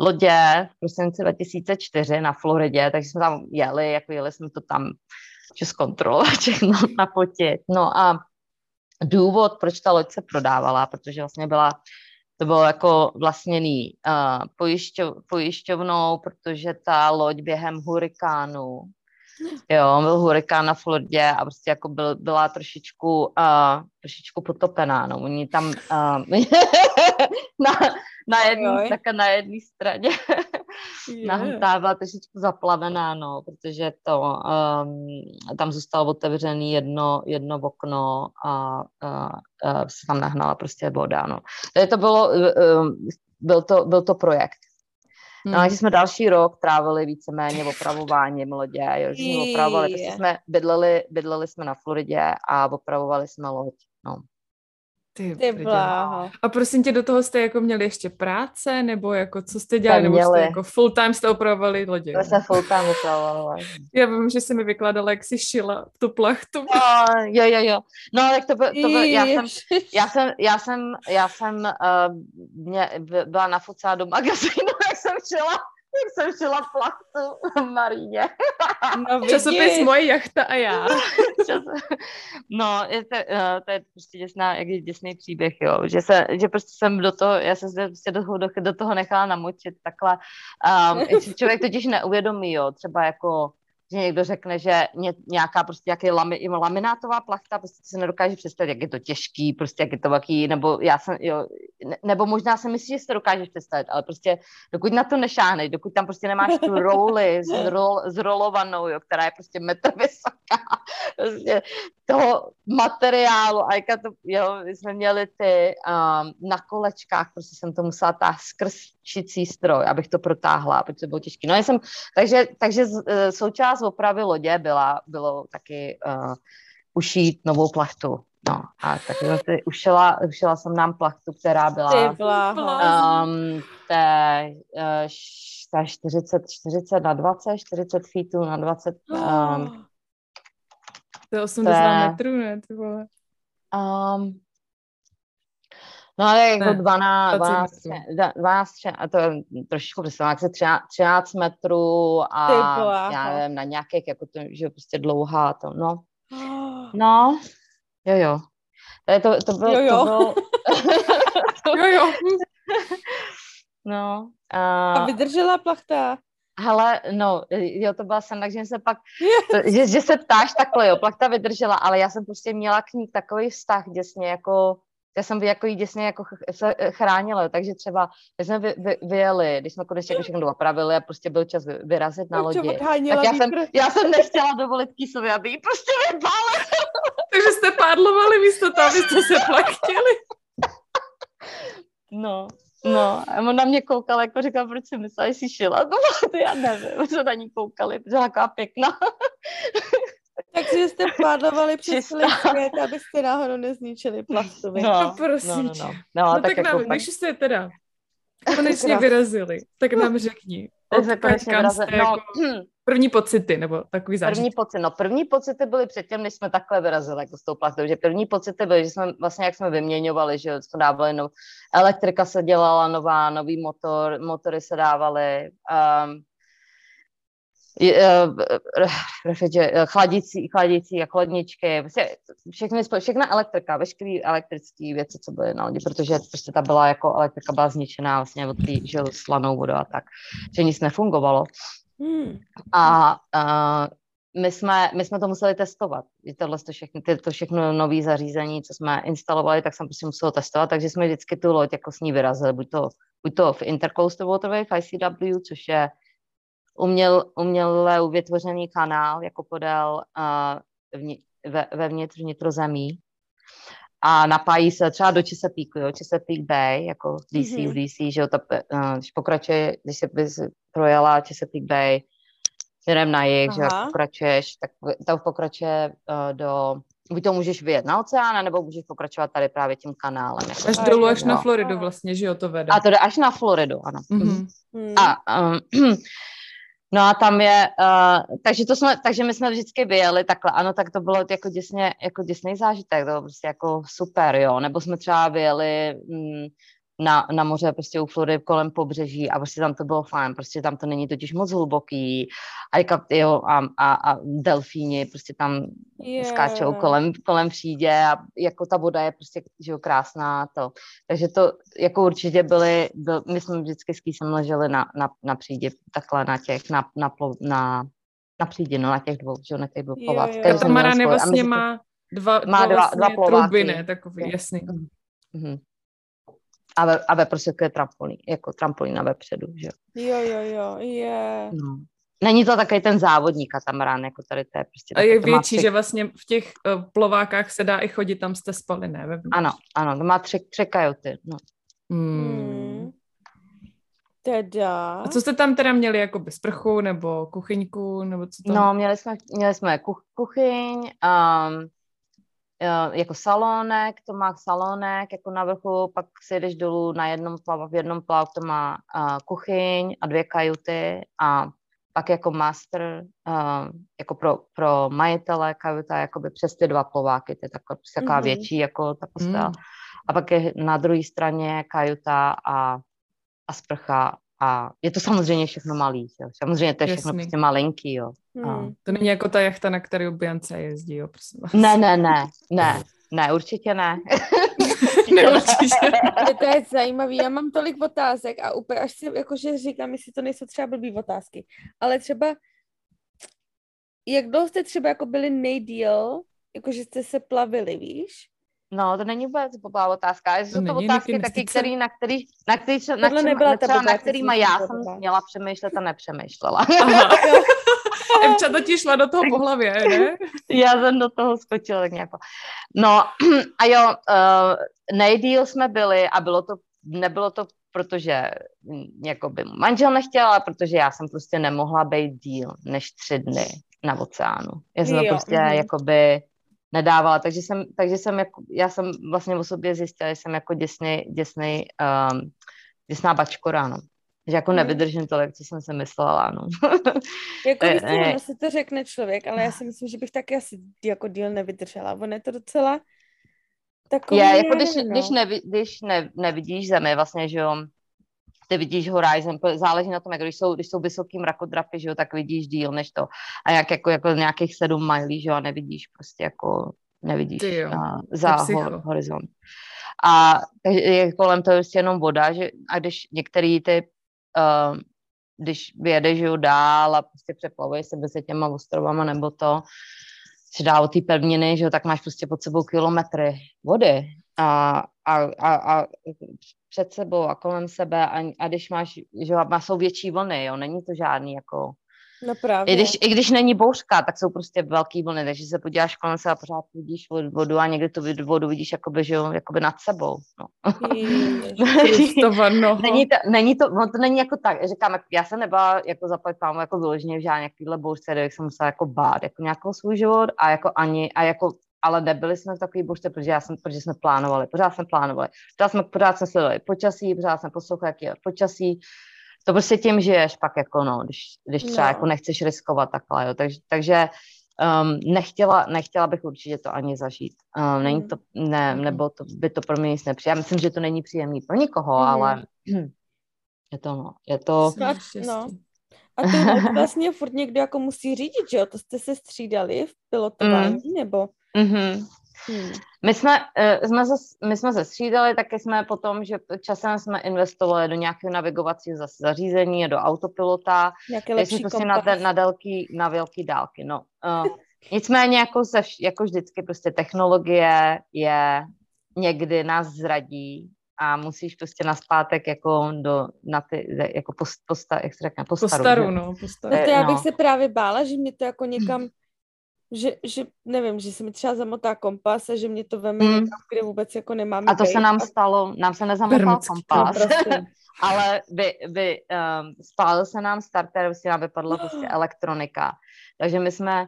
C: lodě v prosinci 2004 na Floridě, takže jsme tam jeli, jako jeli jsme to tam že zkontrolovat všechno na potě. No a důvod, proč ta loď se prodávala, protože vlastně byla, to bylo jako vlastněný uh, pojišťov, pojišťovnou, protože ta loď během hurikánu Jo, byl hurikán na Floridě a prostě jako byl, byla trošičku, uh, trošičku potopená, no. Oni tam uh, na, na jedné, tak na jedné straně byla trošičku zaplavená, no, protože to, um, tam zůstalo otevřený jedno, jedno okno a uh, uh, se tam nahnala prostě voda, no. To bylo, uh, byl to, byl to projekt. No a hmm. jsme další rok trávili víceméně opravováním lodě, jo, že jsme opravovali, prostě jsme bydleli, bydleli jsme na Floridě a opravovali jsme loď, no.
A: Ty, Ty A prosím tě, do toho jste jako měli ještě práce, nebo jako co jste dělali, nebo jste jako full time jste opravovali lodě?
C: Já jsem full time opravovali.
A: Já vím, že jsi mi vykladala, jak jsi šila tu plachtu.
C: No, jo, jo, jo. No, tak to, by, to já, jsem, já jsem, já jsem, já jsem uh, mě, byla na do magazínu, jak jsem šila jak jsem šila plachtu v Maríně.
A: No, Časopis Moje jachta a já.
C: no, je to, uh, to je prostě děsná, jak je děsný příběh, jo. Že, se, že prostě jsem do toho, já jsem se prostě do, do, do toho nechala namočit takhle. Um, člověk totiž neuvědomí, jo, třeba jako že někdo řekne, že ně, nějaká prostě nějaký lami, laminátová plachta, prostě se nedokáže představit, jak je to těžký, prostě jak je to velký, nebo já jsem, jo, ne, nebo možná si myslíš, že si to dokážeš představit, ale prostě dokud na to nešáhneš, dokud tam prostě nemáš tu roli zrol, zrolovanou, jo, která je prostě metr vysoká, prostě toho materiálu, a jak to, jo, my jsme měli ty um, na kolečkách, prostě jsem to musela táhnout skrz čicí stroj, abych to protáhla, protože to bylo těžké. No, jsem, takže, takže uh, součást opravy lodě byla, bylo taky uh, ušít novou plachtu. No, a tak jsem si ušila, ušila jsem nám plachtu, která byla um, té, uh, 40, 40 na 20, 40 feetů na 20. Um,
A: to je 80 metrů, ne? Ty vole.
C: Um, No ale jako 12, 12, 12, a to je trošičku představím, se 13, 13 metrů a já nevím, na nějakých, jako to, že prostě dlouhá, to, no. No, jo, jo. To, to, bylo,
B: jo, jo.
C: to bylo...
A: jo, jo.
C: no.
B: A, a vydržela plachta?
C: Hele, no, jo, to byla sranda, že se pak, to, že, že se ptáš takhle, jo, plachta vydržela, ale já jsem prostě měla k ní takový vztah děsně, jako já jsem jako jí děsně jako se eh, chránila, takže třeba, když jsme vy, vy, vyjeli, když jsme konečně jako všechno opravili a prostě byl čas vy, vyrazit na lodi, tak já jsem, já jsem nechtěla dovolit Kýsovi, aby jí prostě vypálil.
A: takže jste pádlovali místo toho, abyste se plachtili.
C: No, No, a on na mě koukal, jako říkal, proč si myslela, že jsi šila. No, to já nevím, co na ní koukali, protože taková pěkná.
B: Takže jste pádlovali přes svět, abyste náhodou nezničili plastově.
A: No, no prosím no, no, no. no, no tak, tak jako nám, když jste teda konečně vyrazili, tak nám řekni.
C: Jsme konečně vyrazili. No, jako
A: první pocity, nebo takový zážitek.
C: První pocity, no první pocity byly předtím, než jsme takhle vyrazili jako s tou plastou, že první pocity byly, že jsme vlastně, jak jsme vyměňovali, že jsme dávali, no, elektrika se dělala nová, nový motor, motory se dávaly, um, Eh, eh, chladící, chladící a chladničky, prostě všechny, všechna elektrika, veškeré elektrické věci, co byly na lodi, protože prostě ta byla jako elektrika byla zničená vlastně od té slanou vodu a tak, že nic nefungovalo. Hmm. A, a my jsme, my jsme to museli testovat. Tohle to všechno, ty, to všechno nové zařízení, co jsme instalovali, tak jsem prostě musel testovat, takže jsme vždycky tu loď jako s ní vyrazili, buď to, buď to v Intercoastal Waterway, v ICW, což je uměl, uměle vytvořený kanál jako podél uh, vni, ve, vevnitř vnitrozemí a napájí se třeba do Chesapeake, jo, Chesapeake Bay, jako DC mm-hmm. v DC, že jo, ta, uh, když pokračuje, když se bys projela Chesapeake Bay směrem na jih, že jak pokračuješ, tak to pokračuje uh, do buď to můžeš vyjet na oceán, nebo můžeš pokračovat tady právě tím kanálem.
A: Jako až dolů, až na Floridu vlastně, že jo, to vede.
C: A to jde až na Floridu, ano. Mm-hmm. A um, No a tam je, uh, takže, to jsme, takže my jsme vždycky vyjeli takhle, ano, tak to bylo jako děsně, jako děsný zážitek, to bylo prostě jako super, jo, nebo jsme třeba vyjeli mm, na, na moře prostě u Floridy kolem pobřeží a prostě tam to bylo fajn, prostě tam to není totiž moc hluboký a, jo, a, a, a delfíni prostě tam yeah. skáčou kolem, kolem přídě a jako ta voda je prostě že jo, krásná to. Takže to jako určitě byly, byl, my jsme vždycky s kýsem leželi na, na, na přídě takhle na těch, na, na, na, na přídě, no na těch dvou, že jo, na těch dvou
A: plováckých. Katamaran je vlastně má dva,
C: má dva, vlastně dva plováky.
A: truby, ne, takový, jasný.
C: Mm-hmm a ve, a ve prostě je trampolín, jako trampolína vepředu, že
B: jo. Jo, jo, je. No.
C: Není to takový ten závodní katamarán, jako tady to je prostě.
A: A je větší, tři... že vlastně v těch uh, plovákách se dá i chodit, tam jste spali, ne? Vevnitř.
C: Ano, ano, to má tři, tři kajoty, no.
B: Hmm. Teda.
A: A co jste tam teda měli, jako bez sprchu, nebo kuchyňku, nebo co tam?
C: No, měli jsme, měli jsme kuch, kuchyň, um, jako salónek, to má salónek jako na vrchu, pak si jdeš dolů na jednom plavu, v jednom plavu to má uh, kuchyň a dvě kajuty a pak jako master, uh, jako pro, pro majitele kajuta, jakoby přes ty dva plováky, to je taková, taková mm-hmm. větší jako ta postel. Mm. A pak je na druhé straně kajuta a, a sprcha a je to samozřejmě všechno malý, jo. samozřejmě to je všechno Jasný. prostě malinký, jo.
A: Hmm. To není jako ta jachta, na kterou Beyoncé jezdí, jo, prosím vás.
C: Ne, ne, ne, ne, ne, určitě ne.
A: ne, určitě.
B: to je zajímavý, já mám tolik otázek a úplně až si jakože říkám, jestli to nejsou třeba blbý otázky, ale třeba jak dlouho jste třeba jako byli nejdíl, jakože jste se plavili, víš?
C: No, to není vůbec blbá otázka. To jsou to otázky taky, který, na který, na který, na,
B: Tohle nebyla
C: třeba, na kterýma
B: to
C: já jsem
B: blbá.
C: měla přemýšlet a nepřemýšlela.
A: Aha. Evča totiž šla do toho po hlavě, ne?
C: já jsem do toho skočila nějak. No a jo, uh, nejdíl jsme byli a bylo to, nebylo to protože mm, jako by manžel nechtěl, ale protože já jsem prostě nemohla být díl než tři dny na oceánu. Já jsem to
B: Jo,
C: prostě
B: mhm.
C: jakoby nedávala, takže jsem, takže jsem jako, já jsem vlastně o sobě zjistila, že jsem jako děsný, děsný, um, děsná bačkora, no. Že jako
B: Mhm.
C: nevydržím tolik, co jsem si myslela, no.
B: Jako víš, co,
C: eh.
B: se to řekne člověk, ale já si myslím, že bych taky asi jako díl nevydržela. Ono je to docela takový,
C: Je, jako když,
B: nevím, no.
C: když, nevi, když ne, nevidíš zemi, vlastně, že jo, ty vidíš horizon, záleží na tom, jak když jsou, když jsou vysoký mrakodrapy, že jo, tak vidíš díl než to. A jak jako, jako nějakých sedm milí, že jo, a nevidíš prostě jako, nevidíš
A: Ty jo, to
C: za ho, horizont. A takže je kolem toho prostě jenom voda, že, a když některý ty, uh, když vyjedeš, že jo, dál a prostě přeplavuješ se mezi těma ostrovama nebo to, si dál od té pevniny, že jo, tak máš prostě pod sebou kilometry vody a, a, a, a před sebou a kolem sebe a, a když máš, že a jsou větší vlny, jo, není to žádný jako,
B: No právě.
C: i když, i když není bouřka, tak jsou prostě velký vlny, takže se podíváš kolem sebe a pořád vidíš vod- vodu a někdy tu vodu vidíš jakoby, že jo, jakoby nad sebou, no.
B: Ježiš.
C: Není to, není to, no to není jako tak, říkám, jak- já jsem nebyla jako zaplať pámu jako vyloženě v žádné jakýhle bouřce, kde se musela jako bát, jako nějakou svůj život a jako ani, a jako, ale nebyli jsme v takový bouřce, protože, já jsem, protože jsme plánovali, pořád jsme plánovali, pořád jsme, pořád jsme sledovali počasí, pořád jsme poslouchali, jaký je počasí, to prostě tím žiješ pak jako no, když, když třeba
B: No.
C: jako nechceš riskovat takhle, jo, takže, takže um, nechtěla, nechtěla bych určitě to ani zažít. Um, není
B: Mhm.
C: to, ne, nebo to, by to pro mě nic nepřijde. Já myslím, že to není příjemný pro nikoho,
B: Mhm.
C: ale je to, no, je to,
B: No a- no. To vlastně furt někdo jako musí řídit, že jo? To jste se střídali v pilotování, nebo?
C: Mhm.
B: Hmm.
C: My jsme, uh, jsme, se, my jsme se střídali, taky jsme potom, že časem jsme investovali do nějakého navigovacího zařízení, a do autopilota,
B: Nějaké
C: takže
B: lepší
C: jsme prostě na, na, delký, na velký dálky. No. Uh, nicméně jako, se, jako vždycky prostě technologie je někdy nás zradí a musíš prostě naspátek jako do, na ty, jako post, posta, jak se řekne,
A: Po
C: postaru.
A: staru,
C: že?
A: no, po staru.
B: No to já bych
C: no.
B: se právě bála, že mě to jako někam, že, že nevím, že se mi třeba zamotá kompas a že mě to veme
C: Mm.
B: někam, kde vůbec jako nemám
C: A to se nám
B: A-
C: stalo, nám se nezamotal kompas,
B: No, prosím.
C: ale by, by um, spálil se nám starter, prostě nám vypadla prostě elektronika. Takže my jsme,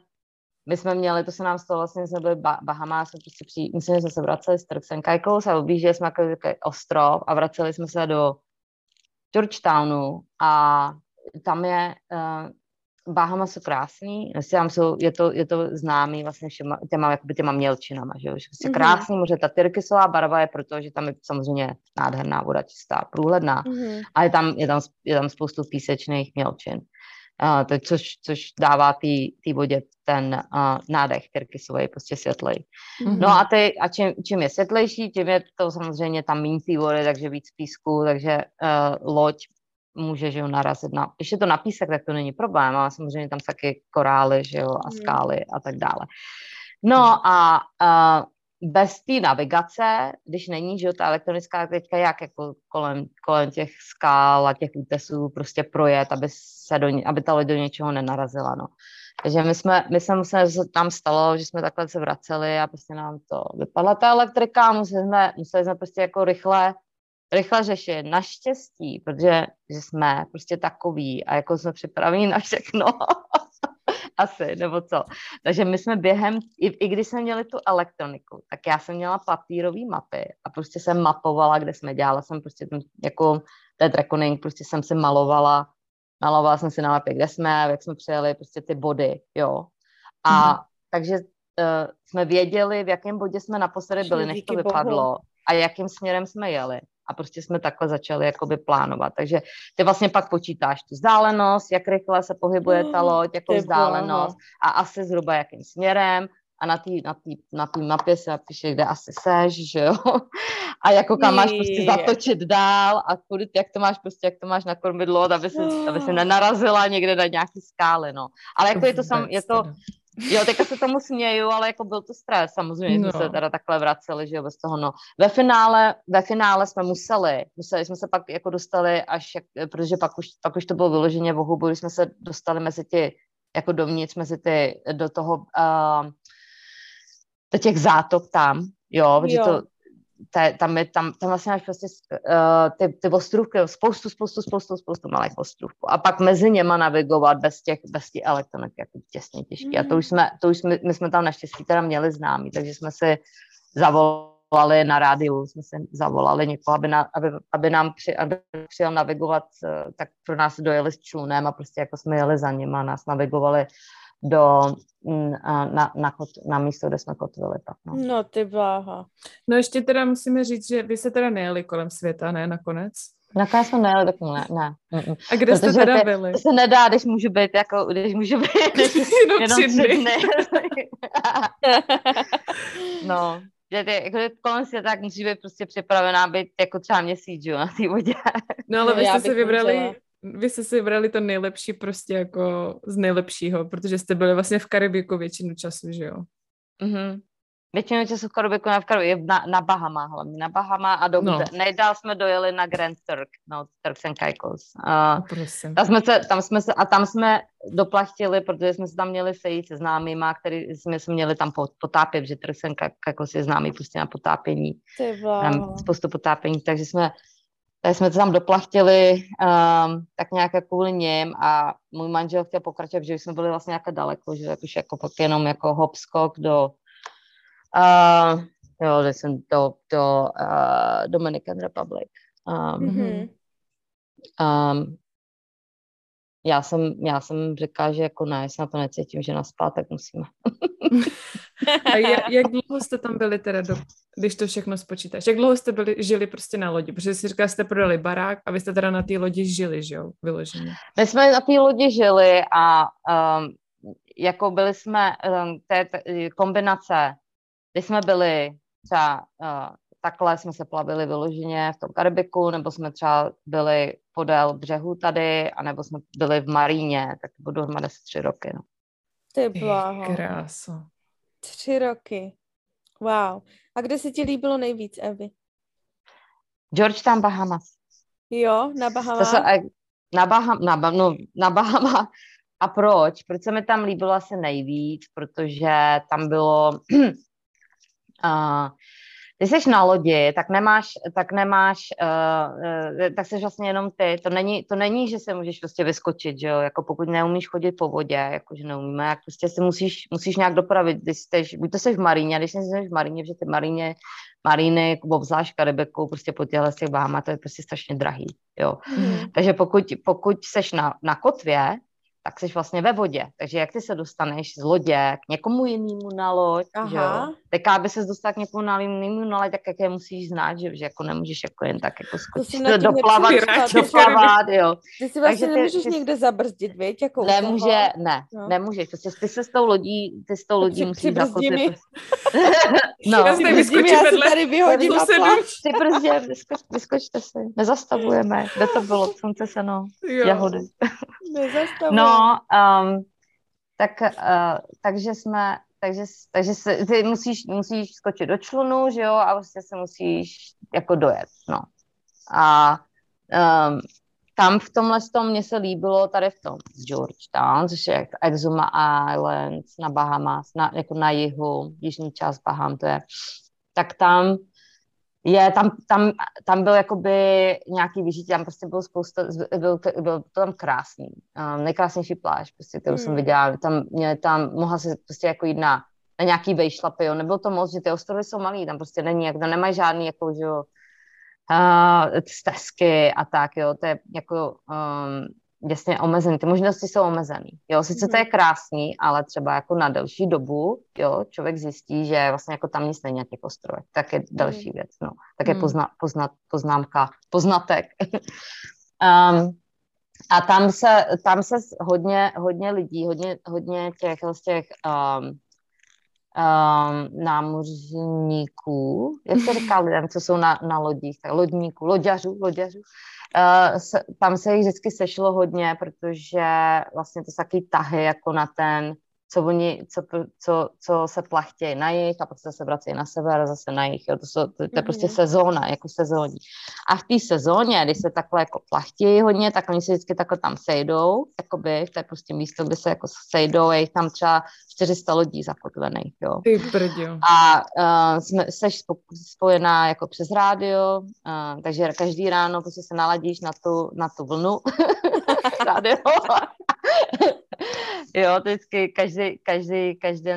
C: my jsme měli, to se nám stalo, vlastně jsme byli ba- Bahamách, jsme prostě při, myslím, že jsme se vraceli s Turks Caicos a objížděli jsme jako takový ostrov a vraceli jsme se do Georgetownu a tam je, uh, Bahama jsou krásný, tam jsou, je to, je to známý vlastně všema, těma, jakoby těma mělčinama, že jo, prostě
B: Mhm.
C: krásný moře, ta tyrkysová barva je proto, že tam je samozřejmě nádherná voda, čistá, průhledná,
B: Mhm.
C: a je tam, je tam, je tam spoustu písečných mělčin, uh, to, což, což dává té vodě ten uh, nádech tyrkysový, prostě světlej.
A: Mhm.
C: No a, ty, a čím, čím je světlejší, tím je to samozřejmě tam méně té vody, takže víc písku, takže uh, loď může že jo, narazit na, když je to na písek, tak to není problém, ale samozřejmě tam jsou taky korály, že jo, a
B: Mm.
C: skály a tak dále. No a uh, bez té navigace, když není, že jo, ta elektronická teďka jak jako kolem, kolem těch skál a těch útesů prostě projet, aby, se do, aby ta loď do něčeho nenarazila, no. Takže my jsme, my jsme museli, se tam stalo, že jsme takhle se vraceli a prostě nám to vypadla ta elektrika a museli jsme, museli jsme prostě jako rychle, rychle řešit. Naštěstí, protože že jsme prostě takový a jako jsme připraveni na všechno. Asi, nebo co. Takže my jsme během, i, i když jsme měli tu elektroniku, tak já jsem měla papírové mapy a prostě jsem mapovala, kde jsme dělala, jsem prostě ten, jako ten reckoning, prostě jsem si malovala, malovala jsem si na mapě, kde jsme, jak jsme přijeli, prostě ty body, jo. A
A: Mhm.
C: takže uh, jsme věděli, v jakém bodě jsme naposledy byli, než to
B: Díky bohu.
C: vypadlo a jakým směrem jsme jeli. A prostě jsme takhle začali jakoby plánovat. Takže ty vlastně pak počítáš tu vzdálenost, jak rychle se pohybuje ta
B: Mm,
C: loď, jakou
B: ty
C: vzdálenost a asi zhruba jakým směrem. A na té na tý, na tý mapě se napíše, kde asi seš, že jo, a jako kam máš prostě zatočit dál a kudy, jak to máš prostě, jak to máš na kormidlo, aby se, aby se nenarazila někde na nějaký skály, no. Ale jako je to sam, je to, Jo, teďka se tomu směju, ale jako byl to stres, samozřejmě no. jsme se teda takhle vraceli, že jo, bez toho, no. Ve finále, ve finále jsme museli, museli jsme se pak jako dostali až, jak, protože pak už, pak už to bylo vyloženě v hubu, když jsme se dostali mezi ty, jako dovnitř, mezi ty, do toho, uh, do těch zátok tam, jo, protože jo. to, ta, tam, je, tam, tam vlastně máš prostě uh, ty, ty ostrůvky, spoustu, spoustu, spoustu, spoustu malých ostrůvků. A pak mezi něma navigovat bez těch, bez těch elektronik jako těsně těžké. Mm. A to už jsme, to už jsme, my jsme tam naštěstí teda měli známí, takže jsme si zavolali na rádiu, jsme si zavolali někoho, aby, na, aby, aby nám při, aby přijel navigovat, eh, tak pro nás dojeli s člunem a prostě jako jsme jeli za ním a nás navigovali do, mm, na, na, kot, na místo, kde jsme kotvili. Tak, no.
B: no ty bláha.
A: No ještě teda musíme říct, že vy se teda nejeli kolem světa, ne, nakonec?
C: Nakonec jsme nejeli, tak ne, ne.
A: A kde Protože jste teda byli?
C: To se nedá, když můžu být, jako, když můžu být když, jenom, jenom tři dny. dny. no, že ty, jako kolem světa, tak musíš být prostě připravená být jako třeba měsíc, jo, na té vodě.
A: No ale no, vy jste se vybrali, můžela vy jste si vybrali to nejlepší prostě jako z nejlepšího, protože jste byli vlastně v Karibiku většinu času, že jo?
C: Mm-hmm. Většinu času v Karibiku, na, v Karibiku, na, na Bahama hlavně, na Bahama a do, no. nejdál jsme dojeli na Grand Turk, no Turks and Caicos. Uh,
A: Prosím.
C: tam jsme se, tam jsme se, a tam jsme doplachtili, protože jsme se tam měli sejít se známýma, který jsme se měli tam potápět, že Turks and Caicos je známý prostě na potápění.
B: Ty
C: spoustu potápění, takže jsme tak jsme to tam doplachtili um, tak nějak jako kvůli něm a můj manžel chtěl pokračovat, že jsme byli vlastně nějaké daleko, že už jako pak jenom jako hop skok do uh, jo, že jsem do, do uh, Dominican Republic. Um, mm-hmm. um, já jsem, já jsem řekla, že jako ne, jestli na to necítím, že na tak musíme.
A: A jak, jak dlouho jste tam byli teda, do, když to všechno spočítáš? Jak dlouho jste byli, žili prostě na lodi? Protože jsi říkala, jste prodali barák a vy jste teda na té lodi žili, že jo, vyloženě?
C: My jsme na té lodi žili a um, jako byli jsme, um, té, té kombinace, když jsme byli třeba uh, takhle jsme se plavili vyloženě v tom Karibiku, nebo jsme třeba byli podél břehu tady, anebo jsme byli v Maríně, tak to bylo dohromady asi tři roky. No.
B: Ty bláho.
A: Krása.
B: Tři roky. Wow. A kde se ti líbilo nejvíc, Evy?
C: Georgetown, Bahamas.
B: Jo, na Bahama.
C: To se, na, Baham, na, no, na Bahama. A proč? Proč se mi tam líbilo asi nejvíc? Protože tam bylo uh, Když jsi na lodi, tak nemáš, tak nemáš, uh, uh, tak jsi vlastně jenom ty. To není, to není, že se můžeš prostě vyskočit, že jo, jako pokud neumíš chodit po vodě, jakože neumíme, jak prostě si musíš, musíš nějak dopravit, když jsi, buď to jsi v Maríně, když jsi v Maríně, protože ty Maríně, Maríny, jako obzvlášť Karibiku, prostě po těchto těch Bahama, to je prostě strašně drahý, jo. Mm. Takže pokud, pokud seš na, na kotvě, tak jsi vlastně ve vodě. Takže jak ty se dostaneš z lodě k někomu jinému na loď, Aha. že jo? Tak aby se dostal k někomu na jinému na loď, tak jak je musíš znát, že, že jako nemůžeš jako jen tak jako skočit, doplavat, doplavat, jo.
B: Ty si vlastně Takže nemůžeš ty, někde zabrzdit, věď? Jako
C: nemůže, ne, no. nemůžeš. Prostě ty se s tou lodí, ty s tou lodí musíš zakotit.
A: no. Já se vyskočím já vedle. tady vyhodím
C: a Ty brzdě, vyskoč, vyskočte si. Nezastavujeme. Kde to bylo? Slunce se, no. Jahody.
B: Nezastavujeme.
C: No, um, tak, uh, takže jsme, takže, takže se, ty musíš, musíš skočit do člunu, že jo, a vlastně se musíš jako dojet, no. A um, tam v tomhle tom mně se líbilo tady v tom Georgetown, což je Exuma Islands na Bahamas, na, jako na jihu, jižní část Baham to je, tak tam je, tam, tam, tam byl jakoby nějaký vyžití, tam prostě bylo spousta, byl, byl to tam krásný, um, nejkrásnější pláž, prostě, kterou hmm. jsem viděla, tam, mě, tam mohla se prostě jako jít na, na nějaký vejšlapy, jo, nebylo to moc, že ty ostrovy jsou malý, tam prostě není, jak, tam nemají žádný, jako, že jo, uh, stezky a tak, jo, to je jako, um, jasně omezený, ty možnosti jsou omezený. Jo, sice to je mhm. krásný, ale třeba jako na delší dobu, jo, člověk zjistí, že vlastně jako tam nic není na těch ostrovech, tak je další mhm. věc, no. Tak je mhm. pozna, pozna, poznámka, poznatek. um, a tam se, tam se hodně, hodně lidí, hodně, hodně těch, z těch um, um, námořníků, jak se říká lidem, co jsou na, na lodích, tak lodníků, loďařů, loďařů. Uh, tam se jich vždycky sešlo hodně, protože vlastně to jsou taky tahy jako na ten co oni, co, co, co se plachtějí na jich a pak se vracejí na sever a zase na jich. Jo. To, jsou, to, to je mm-hmm. prostě sezóna, jako sezóní. A v té sezóně, když se takhle jako plachtějí hodně, tak oni se vždycky takhle tam sejdou, jakoby, to je prostě místo, kde se jako sejdou, je jich tam třeba 400 lodí zakotvených, jo.
A: Ty brďo.
C: A uh, jsme, seš spojená jako přes rádio, uh, takže každý ráno prostě se naladíš na tu, na tu vlnu rádio jo, to vždycky každý, každý, každý,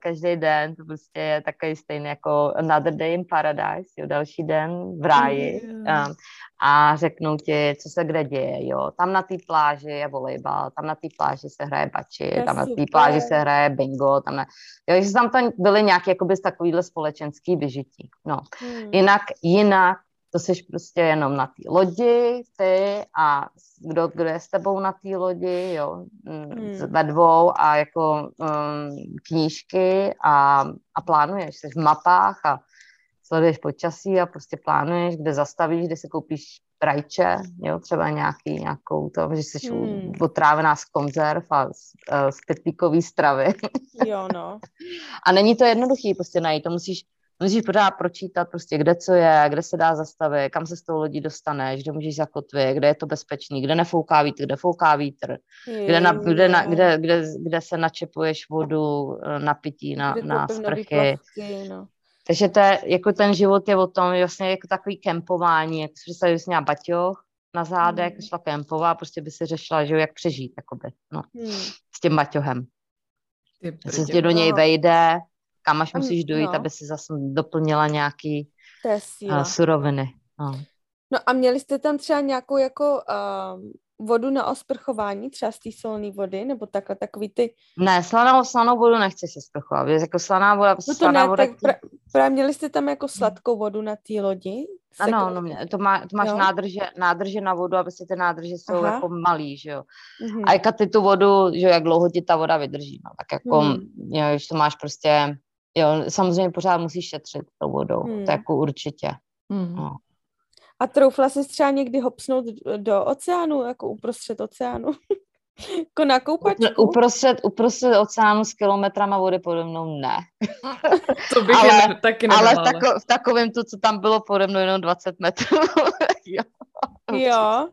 C: každý den to prostě je takový stejný jako another day in paradise, jo, další den v ráji. Yeah. Um, a řeknou ti, co se kde děje, jo. Tam na té pláži je volejbal, tam na té pláži se hraje bači, tam na té pláži se hraje bingo, tam na... Jo, že tam, tam byly nějaké jakoby takovýhle společenský vyžití. No. Hmm. Jinak, jinak to jsi prostě jenom na té lodi, ty a kdo, kdo je s tebou na té lodi, jo, mm, hmm. ve dvou a jako um, knížky a, a plánuješ, jsi v mapách a sleduješ počasí a prostě plánuješ, kde zastavíš, kde si koupíš rajče, jo, třeba nějaký, nějakou to, že jsi hmm. otrávená z konzerv a z, uh, z pitlíkový stravy.
B: Jo, no.
C: a není to jednoduchý prostě najít, to musíš musíš pořád pročítat prostě, kde co je, kde se dá zastavit, kam se s tou lodí dostaneš, kde můžeš zakotvit, kde je to bezpečný, kde nefouká vítr, kde fouká vítr, kde, na, kde, na, kde, kde, kde se načepuješ vodu eh, na pití, na, na sprchy. no. Takže to je, jako ten život je o tom, vlastně jako takový kempování, jak si představit, že baťoch na zádech, hmm. šla kempová, prostě by si řešila, že jo, jak přežít, jakoby, no, hmm. s tím baťohem. Se tě do něj vejde, kam až musíš dojít, no. aby si zase doplnila nějaký uh, suroviny. No.
B: no a měli jste tam třeba nějakou jako uh, vodu na osprchování, třeba z té solné vody, nebo takhle takový ty...
C: Ne, slanou, slanou vodu nechci se sprchovat, jako slaná voda, no to slaná ne, voda... Tak
B: pra, právě měli jste tam jako sladkou vodu na té lodi?
C: Ano, no, mě, to, má, to máš nádrže, nádrže na vodu, aby si ty nádrže jsou Aha. jako malý, že jo. Mm-hmm. A jak ty tu vodu, že jo, jak dlouho ti ta voda vydrží, no, tak jako, mm. jo, když to máš prostě Jo, samozřejmě pořád musíš šetřit tou vodou, hmm. to jako určitě. Hmm. No.
B: A troufla jsi třeba někdy hopsnout do oceánu, jako uprostřed oceánu? jako na koupačku?
C: Uprostřed, uprostřed oceánu s kilometrama vody pode mnou ne.
A: to bych ale, jen, taky
C: Ale v, tako, v takovém tu, co tam bylo pode mnou jenom 20 metrů.
B: jo. jo.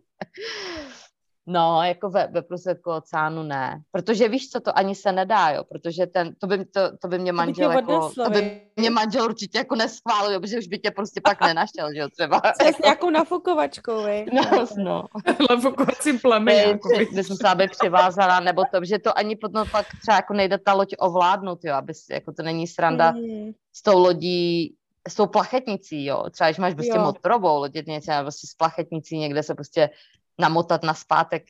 C: No, jako ve, ve prosvědku oceánu ne. Protože víš co, to ani se nedá, jo, protože ten, to by, to, to by mě manžel to by jako, to by mě manžel určitě jako neschválil, protože už by tě prostě pak nenašel, že jo, třeba.
B: Co s nějakou nafukovačkou, vej.
C: No, no.
A: Nafukovacím plamen.
C: By jsem se aby přivázala, nebo to, že to ani potom pak třeba jako nejde ta loď ovládnout, jo, aby jako to není sranda mm. s tou lodí s tou plachetnicí, jo. Třeba když máš prostě jo. motorovou lodětnici, nebo prostě s plachetnicí někde se prostě namotat na zpátek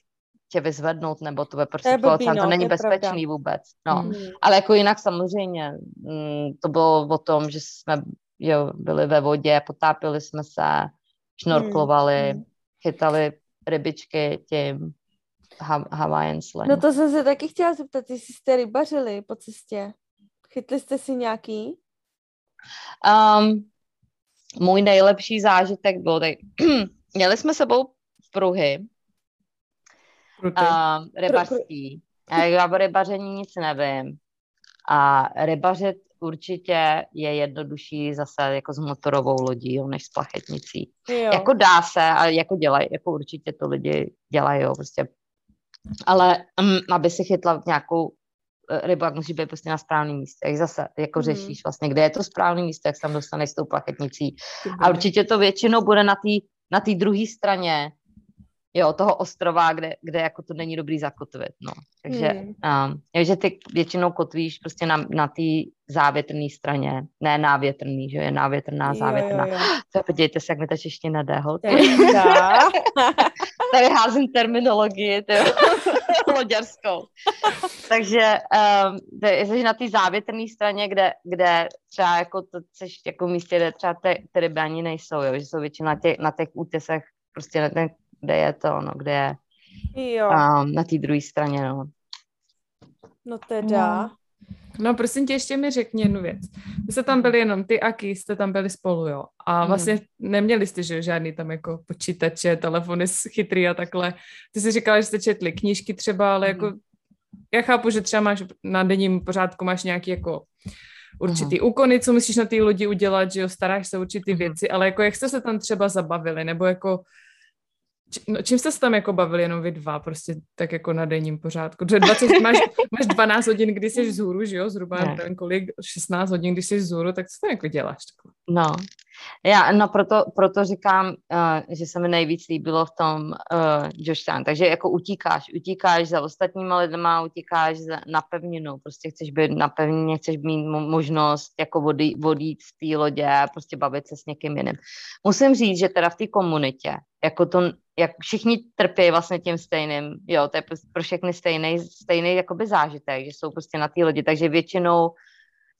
C: tě vyzvednout, nebo to je prostě to, blbý, no, to není bezpečný pravda. vůbec. No. Mm. Ale jako jinak samozřejmě mm, to bylo o tom, že jsme jo, byli ve vodě, potápili jsme se, šnorklovali, mm. chytali rybičky tím ha- Hawaiian slang.
B: No to jsem se taky chtěla zeptat, jestli jste rybařili po cestě. Chytli jste si nějaký?
C: Um, můj nejlepší zážitek byl, tak měli jsme sebou pruhy. Uh, rybařský. Já o rybaření nic nevím. A rybařit určitě je jednodušší zase jako s motorovou lodí, než s plachetnicí. Jo. Jako dá se, a jako dělají, jako určitě to lidi dělají, jo, prostě. Ale um, aby si chytla nějakou eh, rybu, jak musí být prostě na správném místě. Jak zase jako mm. řešíš vlastně, kde je to správné místo, jak se tam dostaneš s tou plachetnicí. A určitě to většinou bude na té na druhé straně, jo, toho ostrova, kde, kde jako to není dobrý zakotvit, no. Takže, hmm. um, že ty většinou kotvíš prostě na, na té závětrné straně, ne návětrný, že je návětrná, závětrná. Jo, jo, jo. To podívejte se, jak mi ta čeština jde, Tady házím terminologii, to loďarskou. Takže um, jsi na té závětrné straně, kde, kde třeba jako to chceš jako místě, kde třeba ty, ty ryby ani nejsou, jo, že jsou většinou na těch, na těch útesech prostě na ten kde je to, no, kde je
B: jo.
C: Um, na té druhé straně, no.
B: No teda. No.
A: No prosím tě, ještě mi řekni jednu věc. Vy jste tam byli jenom ty a Ký, jste tam byli spolu, jo. A
C: Mhm.
A: vlastně neměli jste, že jo, žádný tam jako počítače, telefony chytrý a takhle. Ty jsi říkala, že jste četli knížky třeba, ale jako já chápu, že třeba máš na denním pořádku máš nějaký jako určitý úkony, co musíš na té lodi udělat, že jo, staráš se o určitý
C: Mhm.
A: věci, ale jako jak jste se tam třeba zabavili, nebo jako No, čím jste se tam jako bavili jenom vy dva, prostě tak jako na denním pořádku? Protože 20, máš, máš 12 hodin, kdy jsi vzhůru, že jo, zhruba
C: Ne.
A: nevím kolik, 16 hodin, když jsi vzhůru, tak co tam jako děláš? Takhle?
C: No, já, no proto, proto říkám, uh, že se mi nejvíc líbilo v tom uh, Georgetown. Takže jako utíkáš, utíkáš za ostatníma lidma, utíkáš za, na pevninu, prostě chceš být na pevnině, chceš mít mo- možnost jako odjít z té lodě, prostě bavit se s někým jiným. Musím říct, že teda v té komunitě, jako to, jak všichni trpějí vlastně tím stejným, jo, to je prostě pro všechny stejný, stejný jakoby zážitek, že jsou prostě na té lodi, takže většinou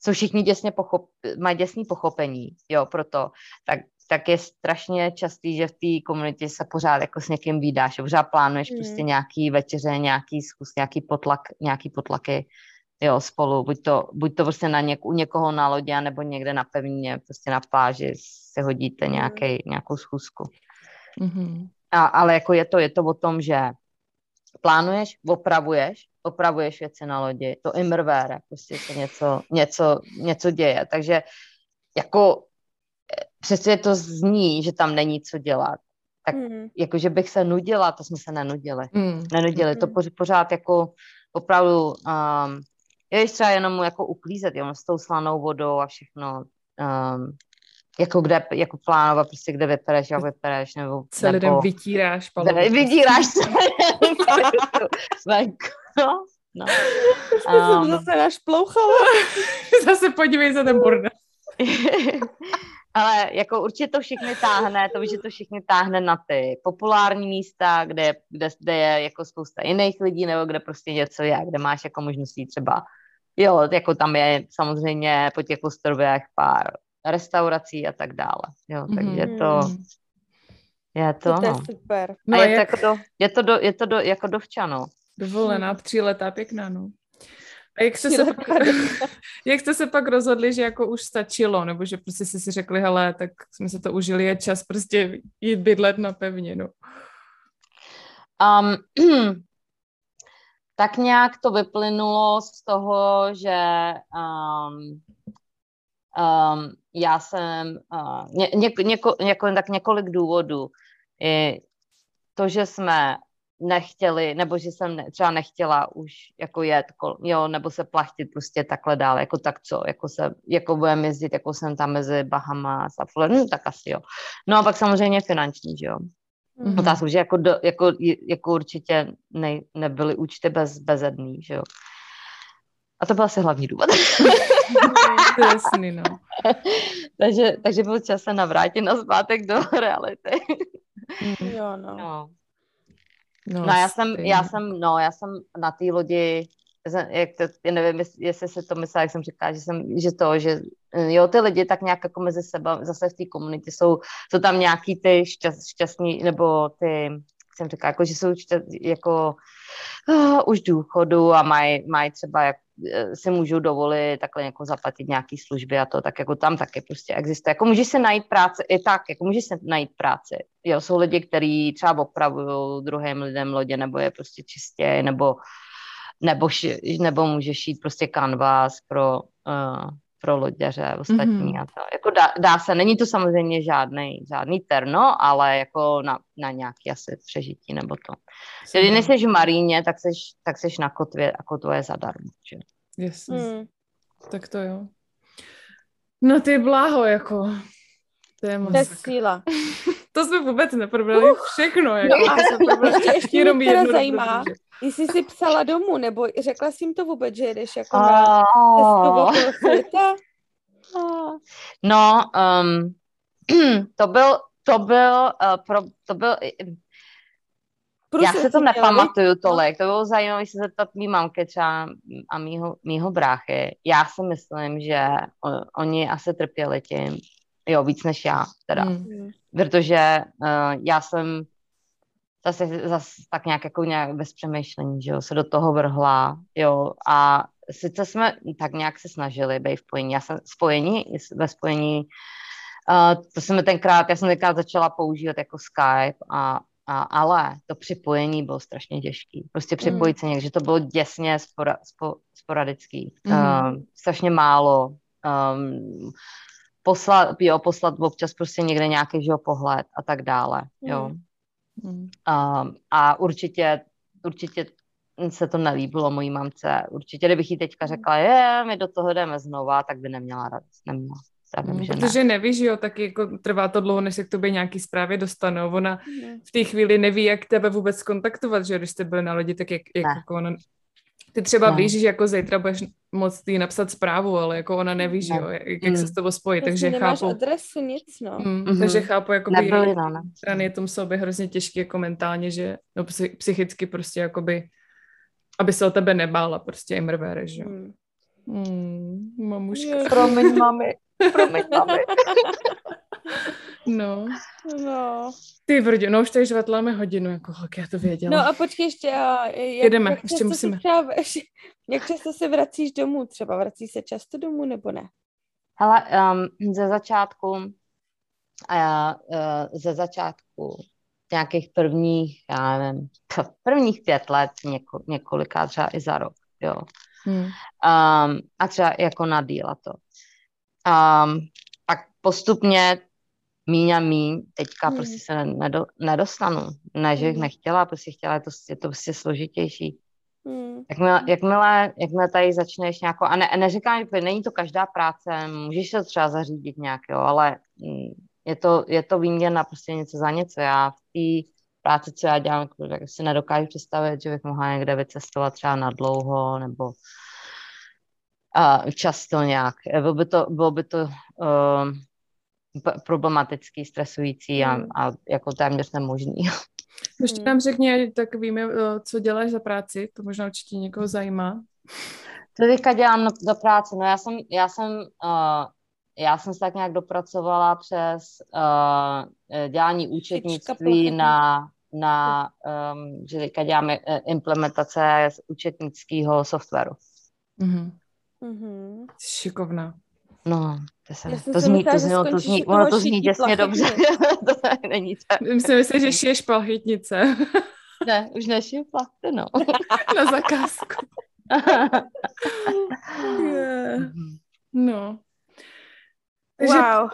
C: jsou všichni děsně pochop, mají děsný pochopení, jo, proto, tak, tak je strašně častý, že v té komunitě se pořád jako s někým výdáš, pořád plánuješ
B: Mm.
C: prostě nějaký večeře, nějaký zkus, nějaký potlak, nějaký potlaky, jo, spolu, buď to, buď to prostě na něk, u někoho na lodě, nebo někde na pevnině, prostě na pláži si hodíte nějaký, nějakou schůzku.
A: Mm-hmm.
C: A, ale jako je to, je to o tom, že plánuješ, opravuješ, opravuješ věci na lodi, to immervére, prostě se něco, něco, něco děje. Takže jako eh, přesně to zní, že tam není co dělat. Tak
B: Mm.
C: jako, že bych se nudila, to jsme se nenudili.
A: Mm.
C: Nenudili, to
B: Mhm.
C: poř- pořád jako opravdu, um, je třeba jenom jako uklízet, jo, s tou slanou vodou a všechno, um, jako kde, jako plánovat prostě, kde vypereš, jak vypereš, nebo,
A: Celý den
C: nebo
A: vytíráš
C: ne,
A: palubu.
C: vydíráš se venku, no, no.
B: jsem
C: Um,
B: zase našplouchala.
A: Zase podívej za ten bordel.
C: ale jako určitě to všichni táhne, to že to všichni táhne na ty populární místa, kde, kde, kde je jako spousta jiných lidí, nebo kde prostě něco je, kde máš jako možností třeba, jo, jako tam je samozřejmě po těch ostrovech pár restaurací a tak dále, jo, takže
B: Mhm.
C: to je to,
B: To je
C: no.
B: super.
A: No
C: a je,
A: jak
C: to jako do, je to do, je to do, jako dovčano.
A: dovolená, tříletá, pěkná, no. A jak jste, se pak, jak jste se pak rozhodli, že jako už stačilo, nebo že prostě jste si řekli, hele, tak jsme se to užili, je čas prostě jít bydlet na pevninu.
C: Um, tak nějak to vyplynulo z toho, že um, um, já jsem, uh, ně, něko, něko, něko, tak několik důvodů. I to, že jsme nechtěli, nebo že jsem ne, třeba nechtěla už jako jet, kol, jo, nebo se plachtit prostě takhle dál, jako tak co, jako se, jako budeme jezdit, jako jsem tam mezi Bahamas a Florida, no tak asi jo. No a pak samozřejmě finanční, že jo.
A: Mhm.
C: Otázku, že jako, do, jako, jako určitě ne, nebyly účty bez, bezedný, že jo. A to byl asi hlavní důvod.
A: Jasný, no.
C: takže, takže byl čas se navrátit na zpátek do reality.
A: Mm,
B: Jo, no.
C: No.
A: No,
C: No já jsem, já jsem, no, já jsem na té lodi, jsem- jak to, já nevím, jestli, se to myslá, jak jsem říkala, že jsem, že to, že jo, ty lidi tak nějak jako mezi seba, zase v té komunitě jsou, jsou tam nějaký ty šťast, šťastní, nebo ty, jsem říkala, jako, že jsou šťast, jako uh, už důchodu a mají maj třeba jak, eh, si můžou dovolit takhle jako zaplatit nějaký služby a to, tak jako tam taky prostě existuje. Jako můžeš se najít práci i tak, jako můžeš se najít práci. Jo, jsou lidi, kteří třeba opravují druhým lidem lodě, nebo je prostě čistě, nebo nebo, nebo můžeš šít prostě kanvas pro, uh, pro loďaře ostatní
A: Mhm.
C: mm-hmm. a to. Jako dá, dá se, není to samozřejmě žádný, žádný terno, ale jako na, na nějaký asi přežití nebo to. Když nejseš v maríně, tak seš, tak seš na kotvě a kotva je zadarmo. Že?
A: Jasně,
B: Hmm.
A: tak to jo. No ty bláho, jako. To je
B: To je síla.
A: To jsme vůbec neprobrali všechno, jako.
B: No a ještě, ještě
A: Jenom
B: mě teda zajímá,
A: dobrodruže.
B: jestli jsi psala domů, nebo řekla jsi jim to vůbec, že jedeš jako na
C: Oh. No, um, to byl, to byl, uh, pro, to byl, já se to nepamatuju tolik, to bylo zajímavé se zeptat mý mamky třeba a mýho, mýho bráchy. Já si myslím, že o, oni asi trpěli tím, jo, víc než já, teda.
A: Mm.
C: Protože uh, já jsem zase, zase tak nějak jako nějak bez přemýšlení, že jo, se do toho vrhla, jo, a sice jsme tak nějak se snažili být v spojení, já jsem spojení, ve spojení, uh, to jsem tenkrát, já jsem tenkrát začala používat jako Skype a a, ale to připojení bylo strašně těžký. Prostě připojit mm. se někde, že to bylo děsně spora, spo, sporadický. Mm. Uh, strašně málo. Um, poslat, jo, poslat občas prostě někde nějaký že pohled a tak dále. Jo. Mm. Um, a určitě, určitě se to nelíbilo mojí mamce. Určitě, kdybych jí teďka řekla, je, my do toho jdeme znova, tak by neměla radost. Neměla.
A: Vím, mm, že Protože ne. nevíš, jo, tak jako trvá to dlouho, než se k tobě nějaký zprávy dostanou. Ona mm. v té chvíli neví, jak tebe vůbec kontaktovat, že když jste byli na lodi, tak jak, jak jako ona... Ty třeba ne. víš, že jako zítra budeš moct jí napsat zprávu, ale jako ona neví, že jo, jak, jak mm. se s tebou spojí,
B: Prostě
A: takže
B: nemáš
A: chápu...
B: adresu, nic, no. Mm,
A: mm-hmm. Takže chápu, jako by no, strany je tom sobě hrozně těžké jako mentálně, že no, psychicky prostě jakoby aby se o tebe nebála prostě i mrvére, že jo. Mm. Mm, mamuška.
C: Promiň, mami. Promiň, mami.
A: No.
B: No.
A: Ty brdě, no už tady žvatláme hodinu, jako holky, já to věděla.
B: No a počkej ještě, a jak,
A: Jedeme, jak ještě musíme.
B: Třeba, jak často se vracíš domů? Třeba vrací se často domů, nebo ne?
C: Hele, um, ze začátku, uh, uh, ze začátku nějakých prvních, já nevím, prvních pět let, něko, několikrát třeba i za rok, jo. Hmm. Um, a třeba jako na díla to. Um, pak postupně míň a míň, teďka hmm. prostě se nedo, nedostanu. Ne, že bych hmm. nechtěla, prostě chtěla, je to, je to prostě složitější. Hmm. Jakmile, jakmile, jakmile tady začneš nějakou, a ne, neříkám, že není to každá práce, můžeš se třeba zařídit nějak, jo, ale mm, je to, je to výměna prostě něco za něco. Já v té práci, co já dělám, tak si nedokážu představit, že bych mohla někde vycestovat třeba na dlouho, nebo uh, často nějak. Bylo by to, bylo by to uh, problematický, stresující a, hmm. a jako téměř nemožný.
A: Ještě nám řekni, tak víme, co děláš za práci, to možná určitě někoho zajímá.
C: Co teďka dělám za práci? No já jsem, já jsem uh, já jsem se tak nějak dopracovala přes uh, dělání účetnictví na, na um, že teďka děláme implementace z účetnického softwaru.
A: Mm-hmm. Mm-hmm. Šikovná.
C: No, to, se, to zní, to zní, to zní, ono to zní děsně dobře. to není tak.
A: Myslím si, že šiješ palchytnice.
C: ne, už nešiju plachty, no.
A: Na zakázku. yeah. No, takže wow.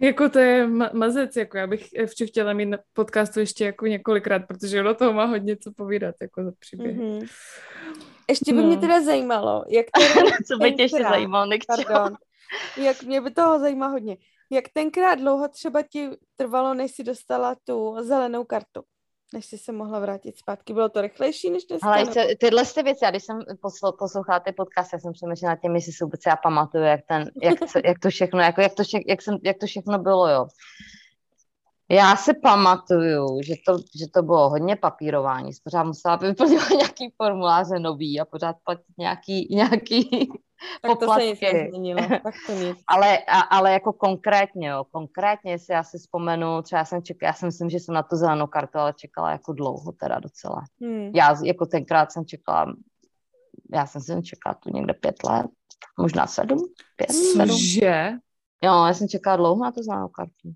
A: jako to je ma- mazec, jako já bych včera chtěla mít na podcastu ještě jako několikrát, protože ono toho má hodně co povídat, jako za příběh. Mm-hmm.
B: Ještě by no. mě teda zajímalo, jak to...
C: co by tě ještě zajímalo,
B: Pardon. Jak mě by toho zajímá hodně. Jak tenkrát dlouho třeba ti trvalo, než si dostala tu zelenou kartu? než jsi se mohla vrátit zpátky. Bylo to rychlejší než dneska?
C: Ale nebo... tyhle ty věci, já když jsem poslouchala ty podcast, já jsem přemýšlela nad tím, jestli si vůbec já pamatuju, jak, ten, jak, to, jak to všechno, jako, jak, to vše, jak, jsem, jak to všechno bylo, jo. Já si pamatuju, že to, že to bylo hodně papírování. Pořád musela vyplňovat nějaký formuláře nový a pořád platit nějaký, nějaký
B: tak poplatky. to se nic nezměnilo, tak to nic.
C: ale, a, ale jako konkrétně, jo, konkrétně si já si vzpomenu, třeba já jsem čekala, já si myslím, že jsem na tu zelenou kartu, ale čekala jako dlouho teda docela. Hmm. Já jako tenkrát jsem čekala, já jsem si čekala tu někde pět let, možná sedm, pět, sedm.
A: Že?
C: Jo, já jsem čekala dlouho na tu zelenou kartu.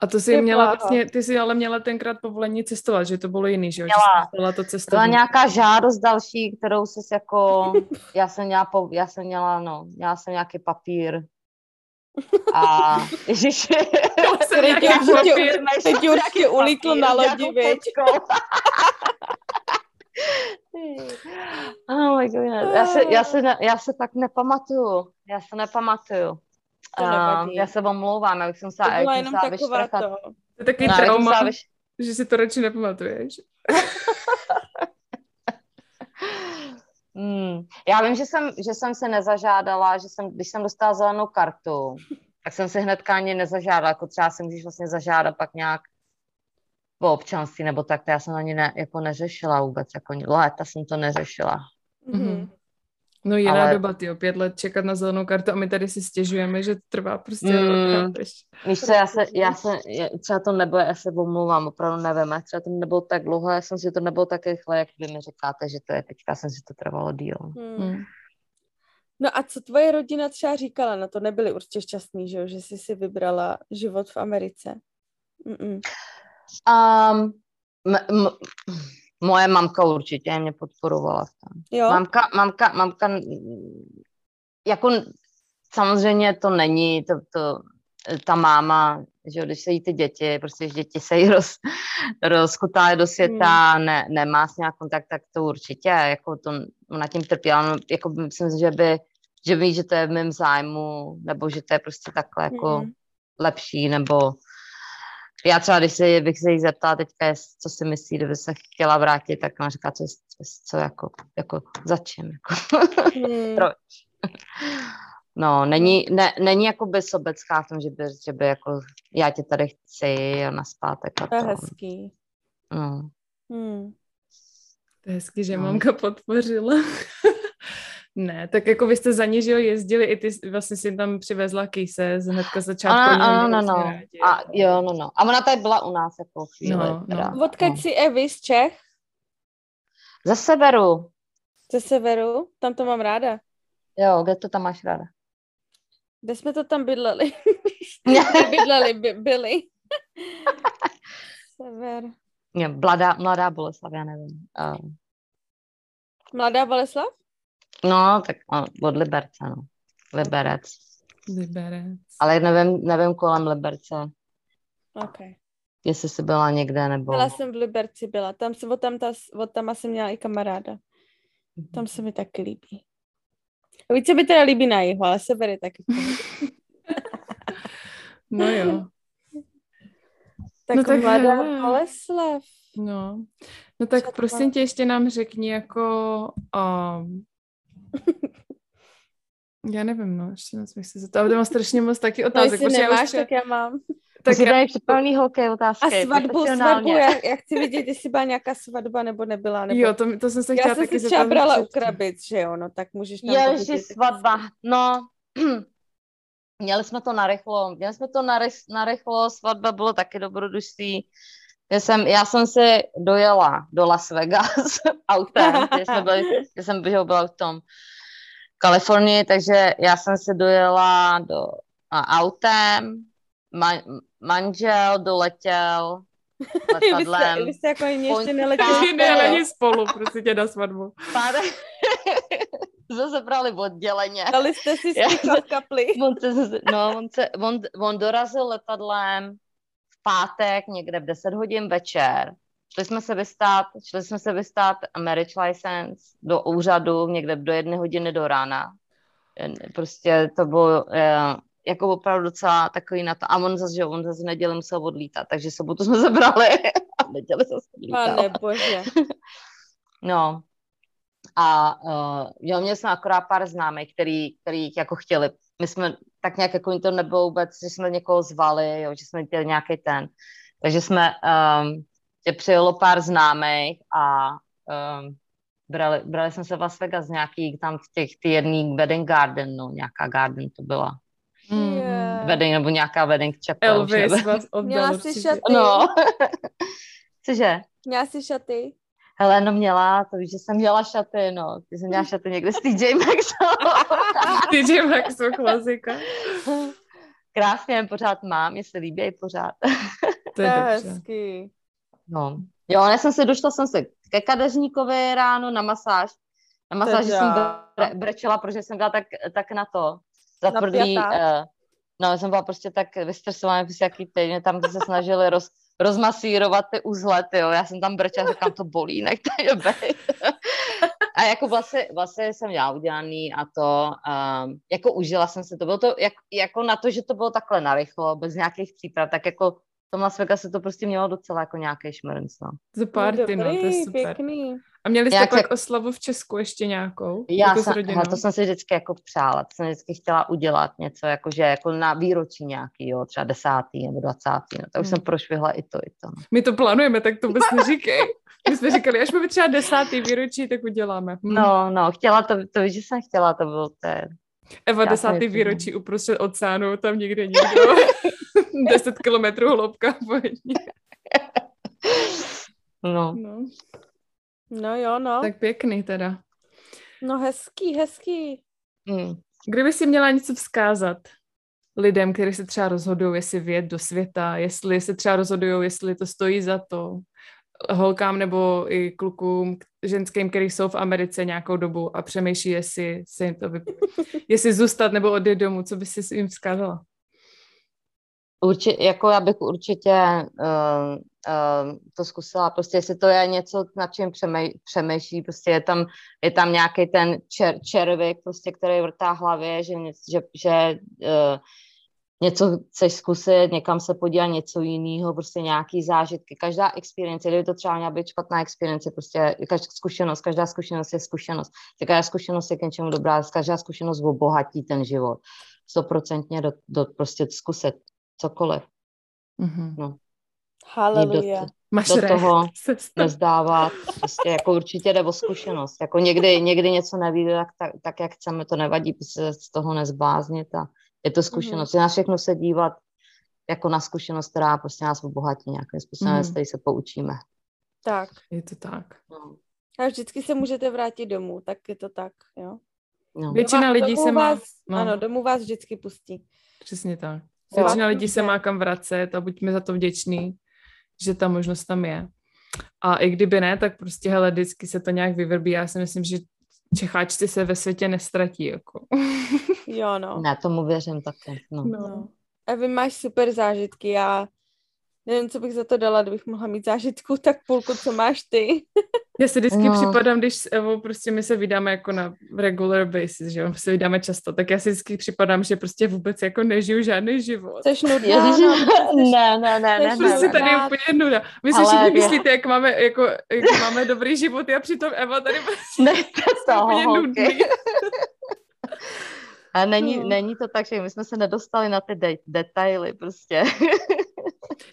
A: A to si měla vlastně, ty jsi ale měla tenkrát povolení cestovat, že to bylo jiný, že jo?
C: Měla. to cestování. Byla nějaká žádost další, kterou jsi jako, já jsem měla, po, já jsem měla, no, měla jsem nějaký papír. A ježiši,
B: teď ti určitě ulítl na lodi, viď?
C: oh my God. Já se, já, se já se tak nepamatuju. Já se nepamatuju. Uh, já se omlouvám, já bych se musela,
B: to byla jenom taková to.
A: To je taky no, trauma, vyš... že si to radši nepamatuješ.
C: hmm. Já vím, že jsem, že jsem se nezažádala, že jsem, když jsem dostala zelenou kartu, tak jsem si hnedka ani nezažádala, jako třeba si můžeš vlastně zažádat pak nějak po občanství nebo tak, to já jsem ani ne, jako neřešila vůbec, jako léta jsem to neřešila. Mm-hmm.
A: No jiná ale... doba, ty pět let čekat na zelenou kartu a my tady si stěžujeme, že to trvá prostě mm,
C: Víš co, já se, já se, třeba to nebylo, já se omlouvám, opravdu nevím, a třeba to nebylo tak dlouho, já jsem si to nebylo tak rychle, jak vy mi říkáte, že to je, teďka jsem si to trvalo díl.
B: Hmm. No a co tvoje rodina třeba říkala? No to nebyli určitě šťastní, že, jo? že jsi si vybrala život v Americe. Mm-mm.
C: Um, m- m- moje mamka určitě mě podporovala v tom.
B: Jo?
C: Mamka, mamka, mamka, jako samozřejmě to není, to, to, ta máma, že když se jí ty děti, prostě když děti se jí roz, rozkutávají do světa,
B: Hmm.
C: ne, nemá s nějak kontakt, tak to určitě, jako to, ona tím trpěla, no, jako myslím si, že by, že ví, že to je v mém zájmu, nebo že to je prostě takhle jako
B: Mhm.
C: lepší, nebo já třeba, když se, bych se jí zeptala teďka, co si myslí, kdyby se chtěla vrátit, tak ona říká, co, co, co jako, jako za čím, jako.
B: Hmm.
C: Proč? No, není, ne, není jakoby sobecká v tom, že by, že by jako já tě tady chci a na zpátek a
B: To je hezký.
C: No.
B: Hmm.
A: To je hezky, že
C: No.
A: mamka podpořila. Ne, tak jako vy jste za ní, že jo, jezdili, i ty vlastně si tam přivezla kýse z hnedka začátku.
C: Ano, ano,
A: měli
C: no, no. A jo, no, no. A ona tady byla u nás jako chvíli.
A: No, no.
B: Odkud
C: no.
B: jsi Evy z Čech?
C: Ze severu.
B: Ze severu? Tam to mám ráda.
C: Jo, kde to tam máš ráda?
B: Kde jsme to tam bydleli? bydleli, by, byli. Sever.
C: Jo, mladá, mladá Boleslav, já nevím. Uh,
B: Mladá Boleslav?
C: No, tak od Liberce, no. Liberec.
A: Liberec.
C: Ale nevím, nevím kolem Liberce,
B: OK.
C: jestli jsi byla někde, nebo...
B: Byla jsem v Liberci, byla. Tam se, od tam, ta, od tam jsem měla i kamaráda. Tam se mi taky líbí. A víc se mi teda líbí na jihu, ale sever je taky.
A: No jo.
B: tak,
A: No tak
B: mladá. Boleslav.
A: No, no tak
B: Co to
A: prosím tě, ještě nám řekni jako, um, já nevím, no, ještě nás bych se zeptala, ale mám strašně moc taky
B: No,
A: otázek,
B: jestli
A: já už
B: nemáš,
A: třeba-
B: tak já mám.
C: Tak
A: já,
C: tady připravený holky otázky.
B: A svatbu, svatbu, já, já chci vidět, jestli byla nějaká svatba nebo nebyla. Nebo...
A: jo, to, to jsem se
B: já
A: chtěla
B: jsem
A: taky
B: si třeba
A: zeptat
B: brala u krabic, že jo, no tak můžeš nám
C: Ježi, svatba, no, měli jsme to narychlo, měli jsme to narychlo, svatba bylo taky dobrodružství. Já jsem, já jsem si dojela do Las Vegas autem, kde, jsme byli, kde jsem byla v tom Kalifornii, takže já jsem si dojela do, a, autem, man, manžel doletěl
B: Vy jste,
C: letadlem.
B: vy jste jako ani ještě neletěli.
A: Ne, není spolu, prostě tě na svatbu.
C: Pár... jsme se brali odděleně.
B: Dali jste si
C: Já
B: v kapli.
C: On, se, no, on, se, on, on dorazil letadlem pátek někde v 10 hodin večer. Šli jsme se vystát, šli jsme se vystát marriage license do úřadu někde do jedné hodiny do rána. Prostě to bylo eh, jako opravdu docela takový na to. A on zase, že on zase v neděli musel odlítat, takže sobotu jsme zabrali a v neděli zase odlítal.
B: Pane bože.
C: No. A uh, jo, měli jsme akorát pár známých, který, který jako chtěli. My jsme tak nějak, jako to nebylo vůbec, že jsme někoho zvali, jo, že jsme chtěli nějaký ten. Takže jsme, um, že přijelo pár známých a um, brali, brali jsme se v Las Vegas nějaký tam v těch, ty jedný wedding garden, no, nějaká garden to byla.
A: Mm.
B: Je.
C: Wedding, nebo nějaká wedding chapel.
A: Elvis vás oddal
B: Měla jsi šaty?
C: No. Cože?
B: Měla jsi šaty?
C: Hele, no měla, to víš, že jsem měla šaty, no. Ty jsem měla šaty někde s TJ Maxx.
A: TJ Maxxu, klasika.
C: Krásně, pořád mám, mě se líbí pořád.
A: To je
B: To je hezký.
C: No. Jo, já jsem se, došla jsem se ke kadeřníkovi ráno na masáž. Na masáži jsem bre, brečela, protože jsem byla tak, tak na to, zatvrdlý.
B: Napjatá.
C: Uh, no, jsem byla prostě tak vystresovaná, jaký ty, mě tam se snažili roz, rozmasírovat ty uzle, ty, jo. Já jsem tam brečela, říkám, to bolí, nech to je bejt. A jako vlastně, vlastně jsem měla udělaný a to, um, jako užila jsem se to, bylo to jak, jako na to, že to bylo takhle narychlo, bez nějakých příprav, tak jako v tom Las Vegas se to prostě mělo docela jako nějaký šmrnc, no.
A: To party, no, to je super.
B: pěkný.
A: A měli jste
C: Jak
A: pak
C: se-
A: oslavu v Česku ještě nějakou?
C: Já
A: jako
C: jsem, hele, to jsem si vždycky jako přála, to jsem vždycky chtěla udělat něco, jakože jako na výročí nějaký, jo, třeba desátý nebo dvacátý, no, tak už
A: Hmm.
C: jsem prošvihla i to, i to. no.
A: My to plánujeme, tak to vůbec neříkej. My jsme říkali, až máme třeba desátý výročí, tak uděláme. Hm.
C: No, no, chtěla to, to víš, že jsem chtěla, to bylo, to je,
A: Eva
C: já
A: desátý výročí uprostřed oceánu, tam nikde nikdo. 10 kilometrů hloubka.
C: no.
A: No,
B: No jo, no.
A: tak pěkný teda.
B: No hezký, hezký.
C: Mm.
A: Kdyby si měla něco vzkázat lidem, kteří se třeba rozhodují, jestli vět do světa, jestli se třeba rozhodují, jestli to stojí za to, holkám nebo i klukům, ženským, který jsou v Americe nějakou dobu a přemýšlí, jestli se jim to vyp... jestli zůstat nebo odjet domů, co by si jim vzkázala?
C: Určitě, jako já bych určitě uh, uh, to zkusila, prostě jestli to je něco, nad čím přemý, přemýšlí, prostě je tam, je tam nějaký ten čer, červik, prostě, který vrtá hlavě, že, že, že uh, něco chceš zkusit, někam se podívat, něco jiného, prostě nějaký zážitky. Každá experience, kdyby to třeba měla být špatná experience, prostě každá zkušenost, každá zkušenost je zkušenost. Každá zkušenost je k něčemu dobrá, každá zkušenost obohatí ten život. Stoprocentně do, do, prostě zkusit cokoliv.
A: Mm-hmm.
C: No.
B: Haleluja.
C: Do, Máš do toho nezdávat. Prostě jako určitě jde o zkušenost. Jako někdy, někdy něco nevíde, tak, tak, tak, jak chceme, to nevadí, prostě z toho nezbláznit a je to zkušenost. Mm-hmm. Na všechno se dívat jako na zkušenost, která prostě nás obohatí nějakým způsobem, mm-hmm. z se poučíme.
B: Tak.
A: Je to tak.
C: No.
B: A vždycky se můžete vrátit domů, tak je to tak, jo.
A: No. Většina lidí
B: domů
A: se má...
B: Vás, no. Ano, domů vás vždycky pustí.
A: Přesně tak. Většina lidí se má kam vracet a buďme za to vděční, že ta možnost tam je. A i kdyby ne, tak prostě hele, vždycky se to nějak vyvrbí. Já si myslím, že Čecháčci se ve světě nestratí, jako.
B: Jo, no.
C: Na tomu věřím také, no.
B: no. A vy máš super zážitky, já nevím, co bych za to dala, kdybych mohla mít zážitku, tak půlku, co máš ty.
A: Já si vždycky no. připadám, když s Evou prostě my se vydáme jako na regular basis, že jo, se vydáme často, tak já si vždycky připadám, že prostě vůbec jako nežiju žádný život.
B: Jsi nudná, no,
C: ne, ne, ne, ne,
A: Prostě tady je úplně nuda. Vy si všichni myslíte, jak máme, jako, jak máme dobrý život, já přitom Eva tady prostě
C: ne, to
A: úplně nudný.
C: A není, no. není to tak, že my jsme se nedostali na ty de- detaily prostě.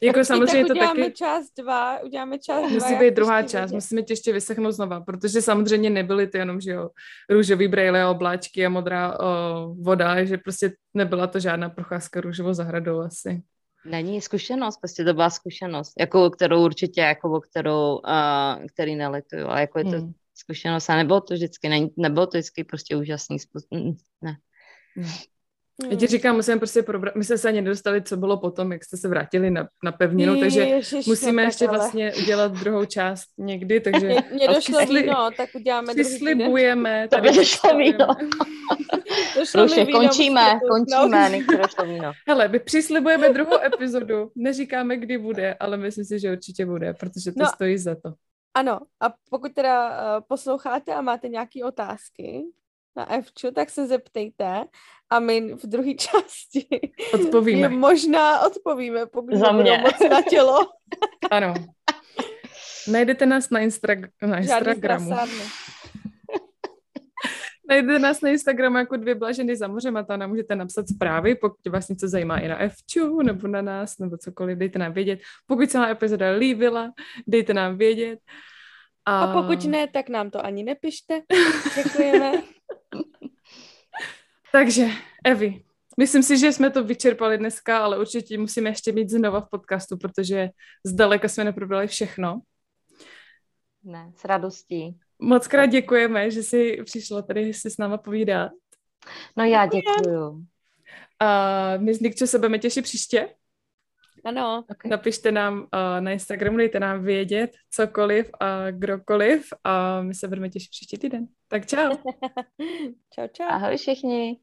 A: Jako Počkej, samozřejmě
B: to
A: taky...
B: část dva, uděláme část
A: Musí
B: dva,
A: být druhá část, vidět. musíme tě ještě vyslechnout znova, protože samozřejmě nebyly ty jenom, že jo, růžový brejle, obláčky a modrá o, voda, že prostě nebyla to žádná procházka růžovou zahradou asi.
C: Není zkušenost, prostě to byla zkušenost, jako kterou určitě, jako o kterou, uh, který nelituju, ale jako je to hmm. zkušenost a nebylo to vždycky, ne, nebylo to vždycky prostě úžasný, ne.
A: Hmm. Já ti říkám, musíme prostě probrat, my jsme se ani nedostali, co bylo potom, jak jste se vrátili na, na pevninu, takže
B: Ježiš,
A: musíme
B: no,
A: ještě
B: ale...
A: vlastně udělat druhou část někdy, takže...
B: Mně došlo přisli... víno, tak uděláme
A: Přislibujeme.
C: To by došlo víno. Ruše, končíme, končíme, než došlo víno.
A: Hele, my přislibujeme druhou epizodu, neříkáme, kdy bude, ale myslím si, že určitě bude, protože to no, stojí za to.
B: Ano, a pokud teda uh, posloucháte a máte nějaké otázky, na Fču, tak se zeptejte a my v druhé části
A: odpovíme.
B: možná odpovíme, pokud Za mě. moc na tělo.
A: ano. Najdete nás na, Instra- na Instagramu. Najdete nás na Instagramu jako dvě blaženy za mořem a tam nám můžete napsat zprávy, pokud vás něco zajímá i na Fču, nebo na nás, nebo cokoliv, dejte nám vědět. Pokud se nám epizoda líbila, dejte nám vědět.
B: A... a pokud ne, tak nám to ani nepište. Děkujeme.
A: Takže, Evi, myslím si, že jsme to vyčerpali dneska, ale určitě musíme ještě mít znova v podcastu, protože zdaleka jsme neprobrali všechno.
C: Ne, s radostí.
A: Moc krát děkujeme, že jsi přišla tady si s náma povídat.
C: No já děkuju.
A: A my s Nikčo se budeme těšit příště.
B: Ano.
A: Okay. Napište nám uh, na Instagramu, dejte nám vědět cokoliv a kdokoliv a my se budeme těšit příští týden. Tak čau.
B: čau, čau.
C: Ahoj všichni.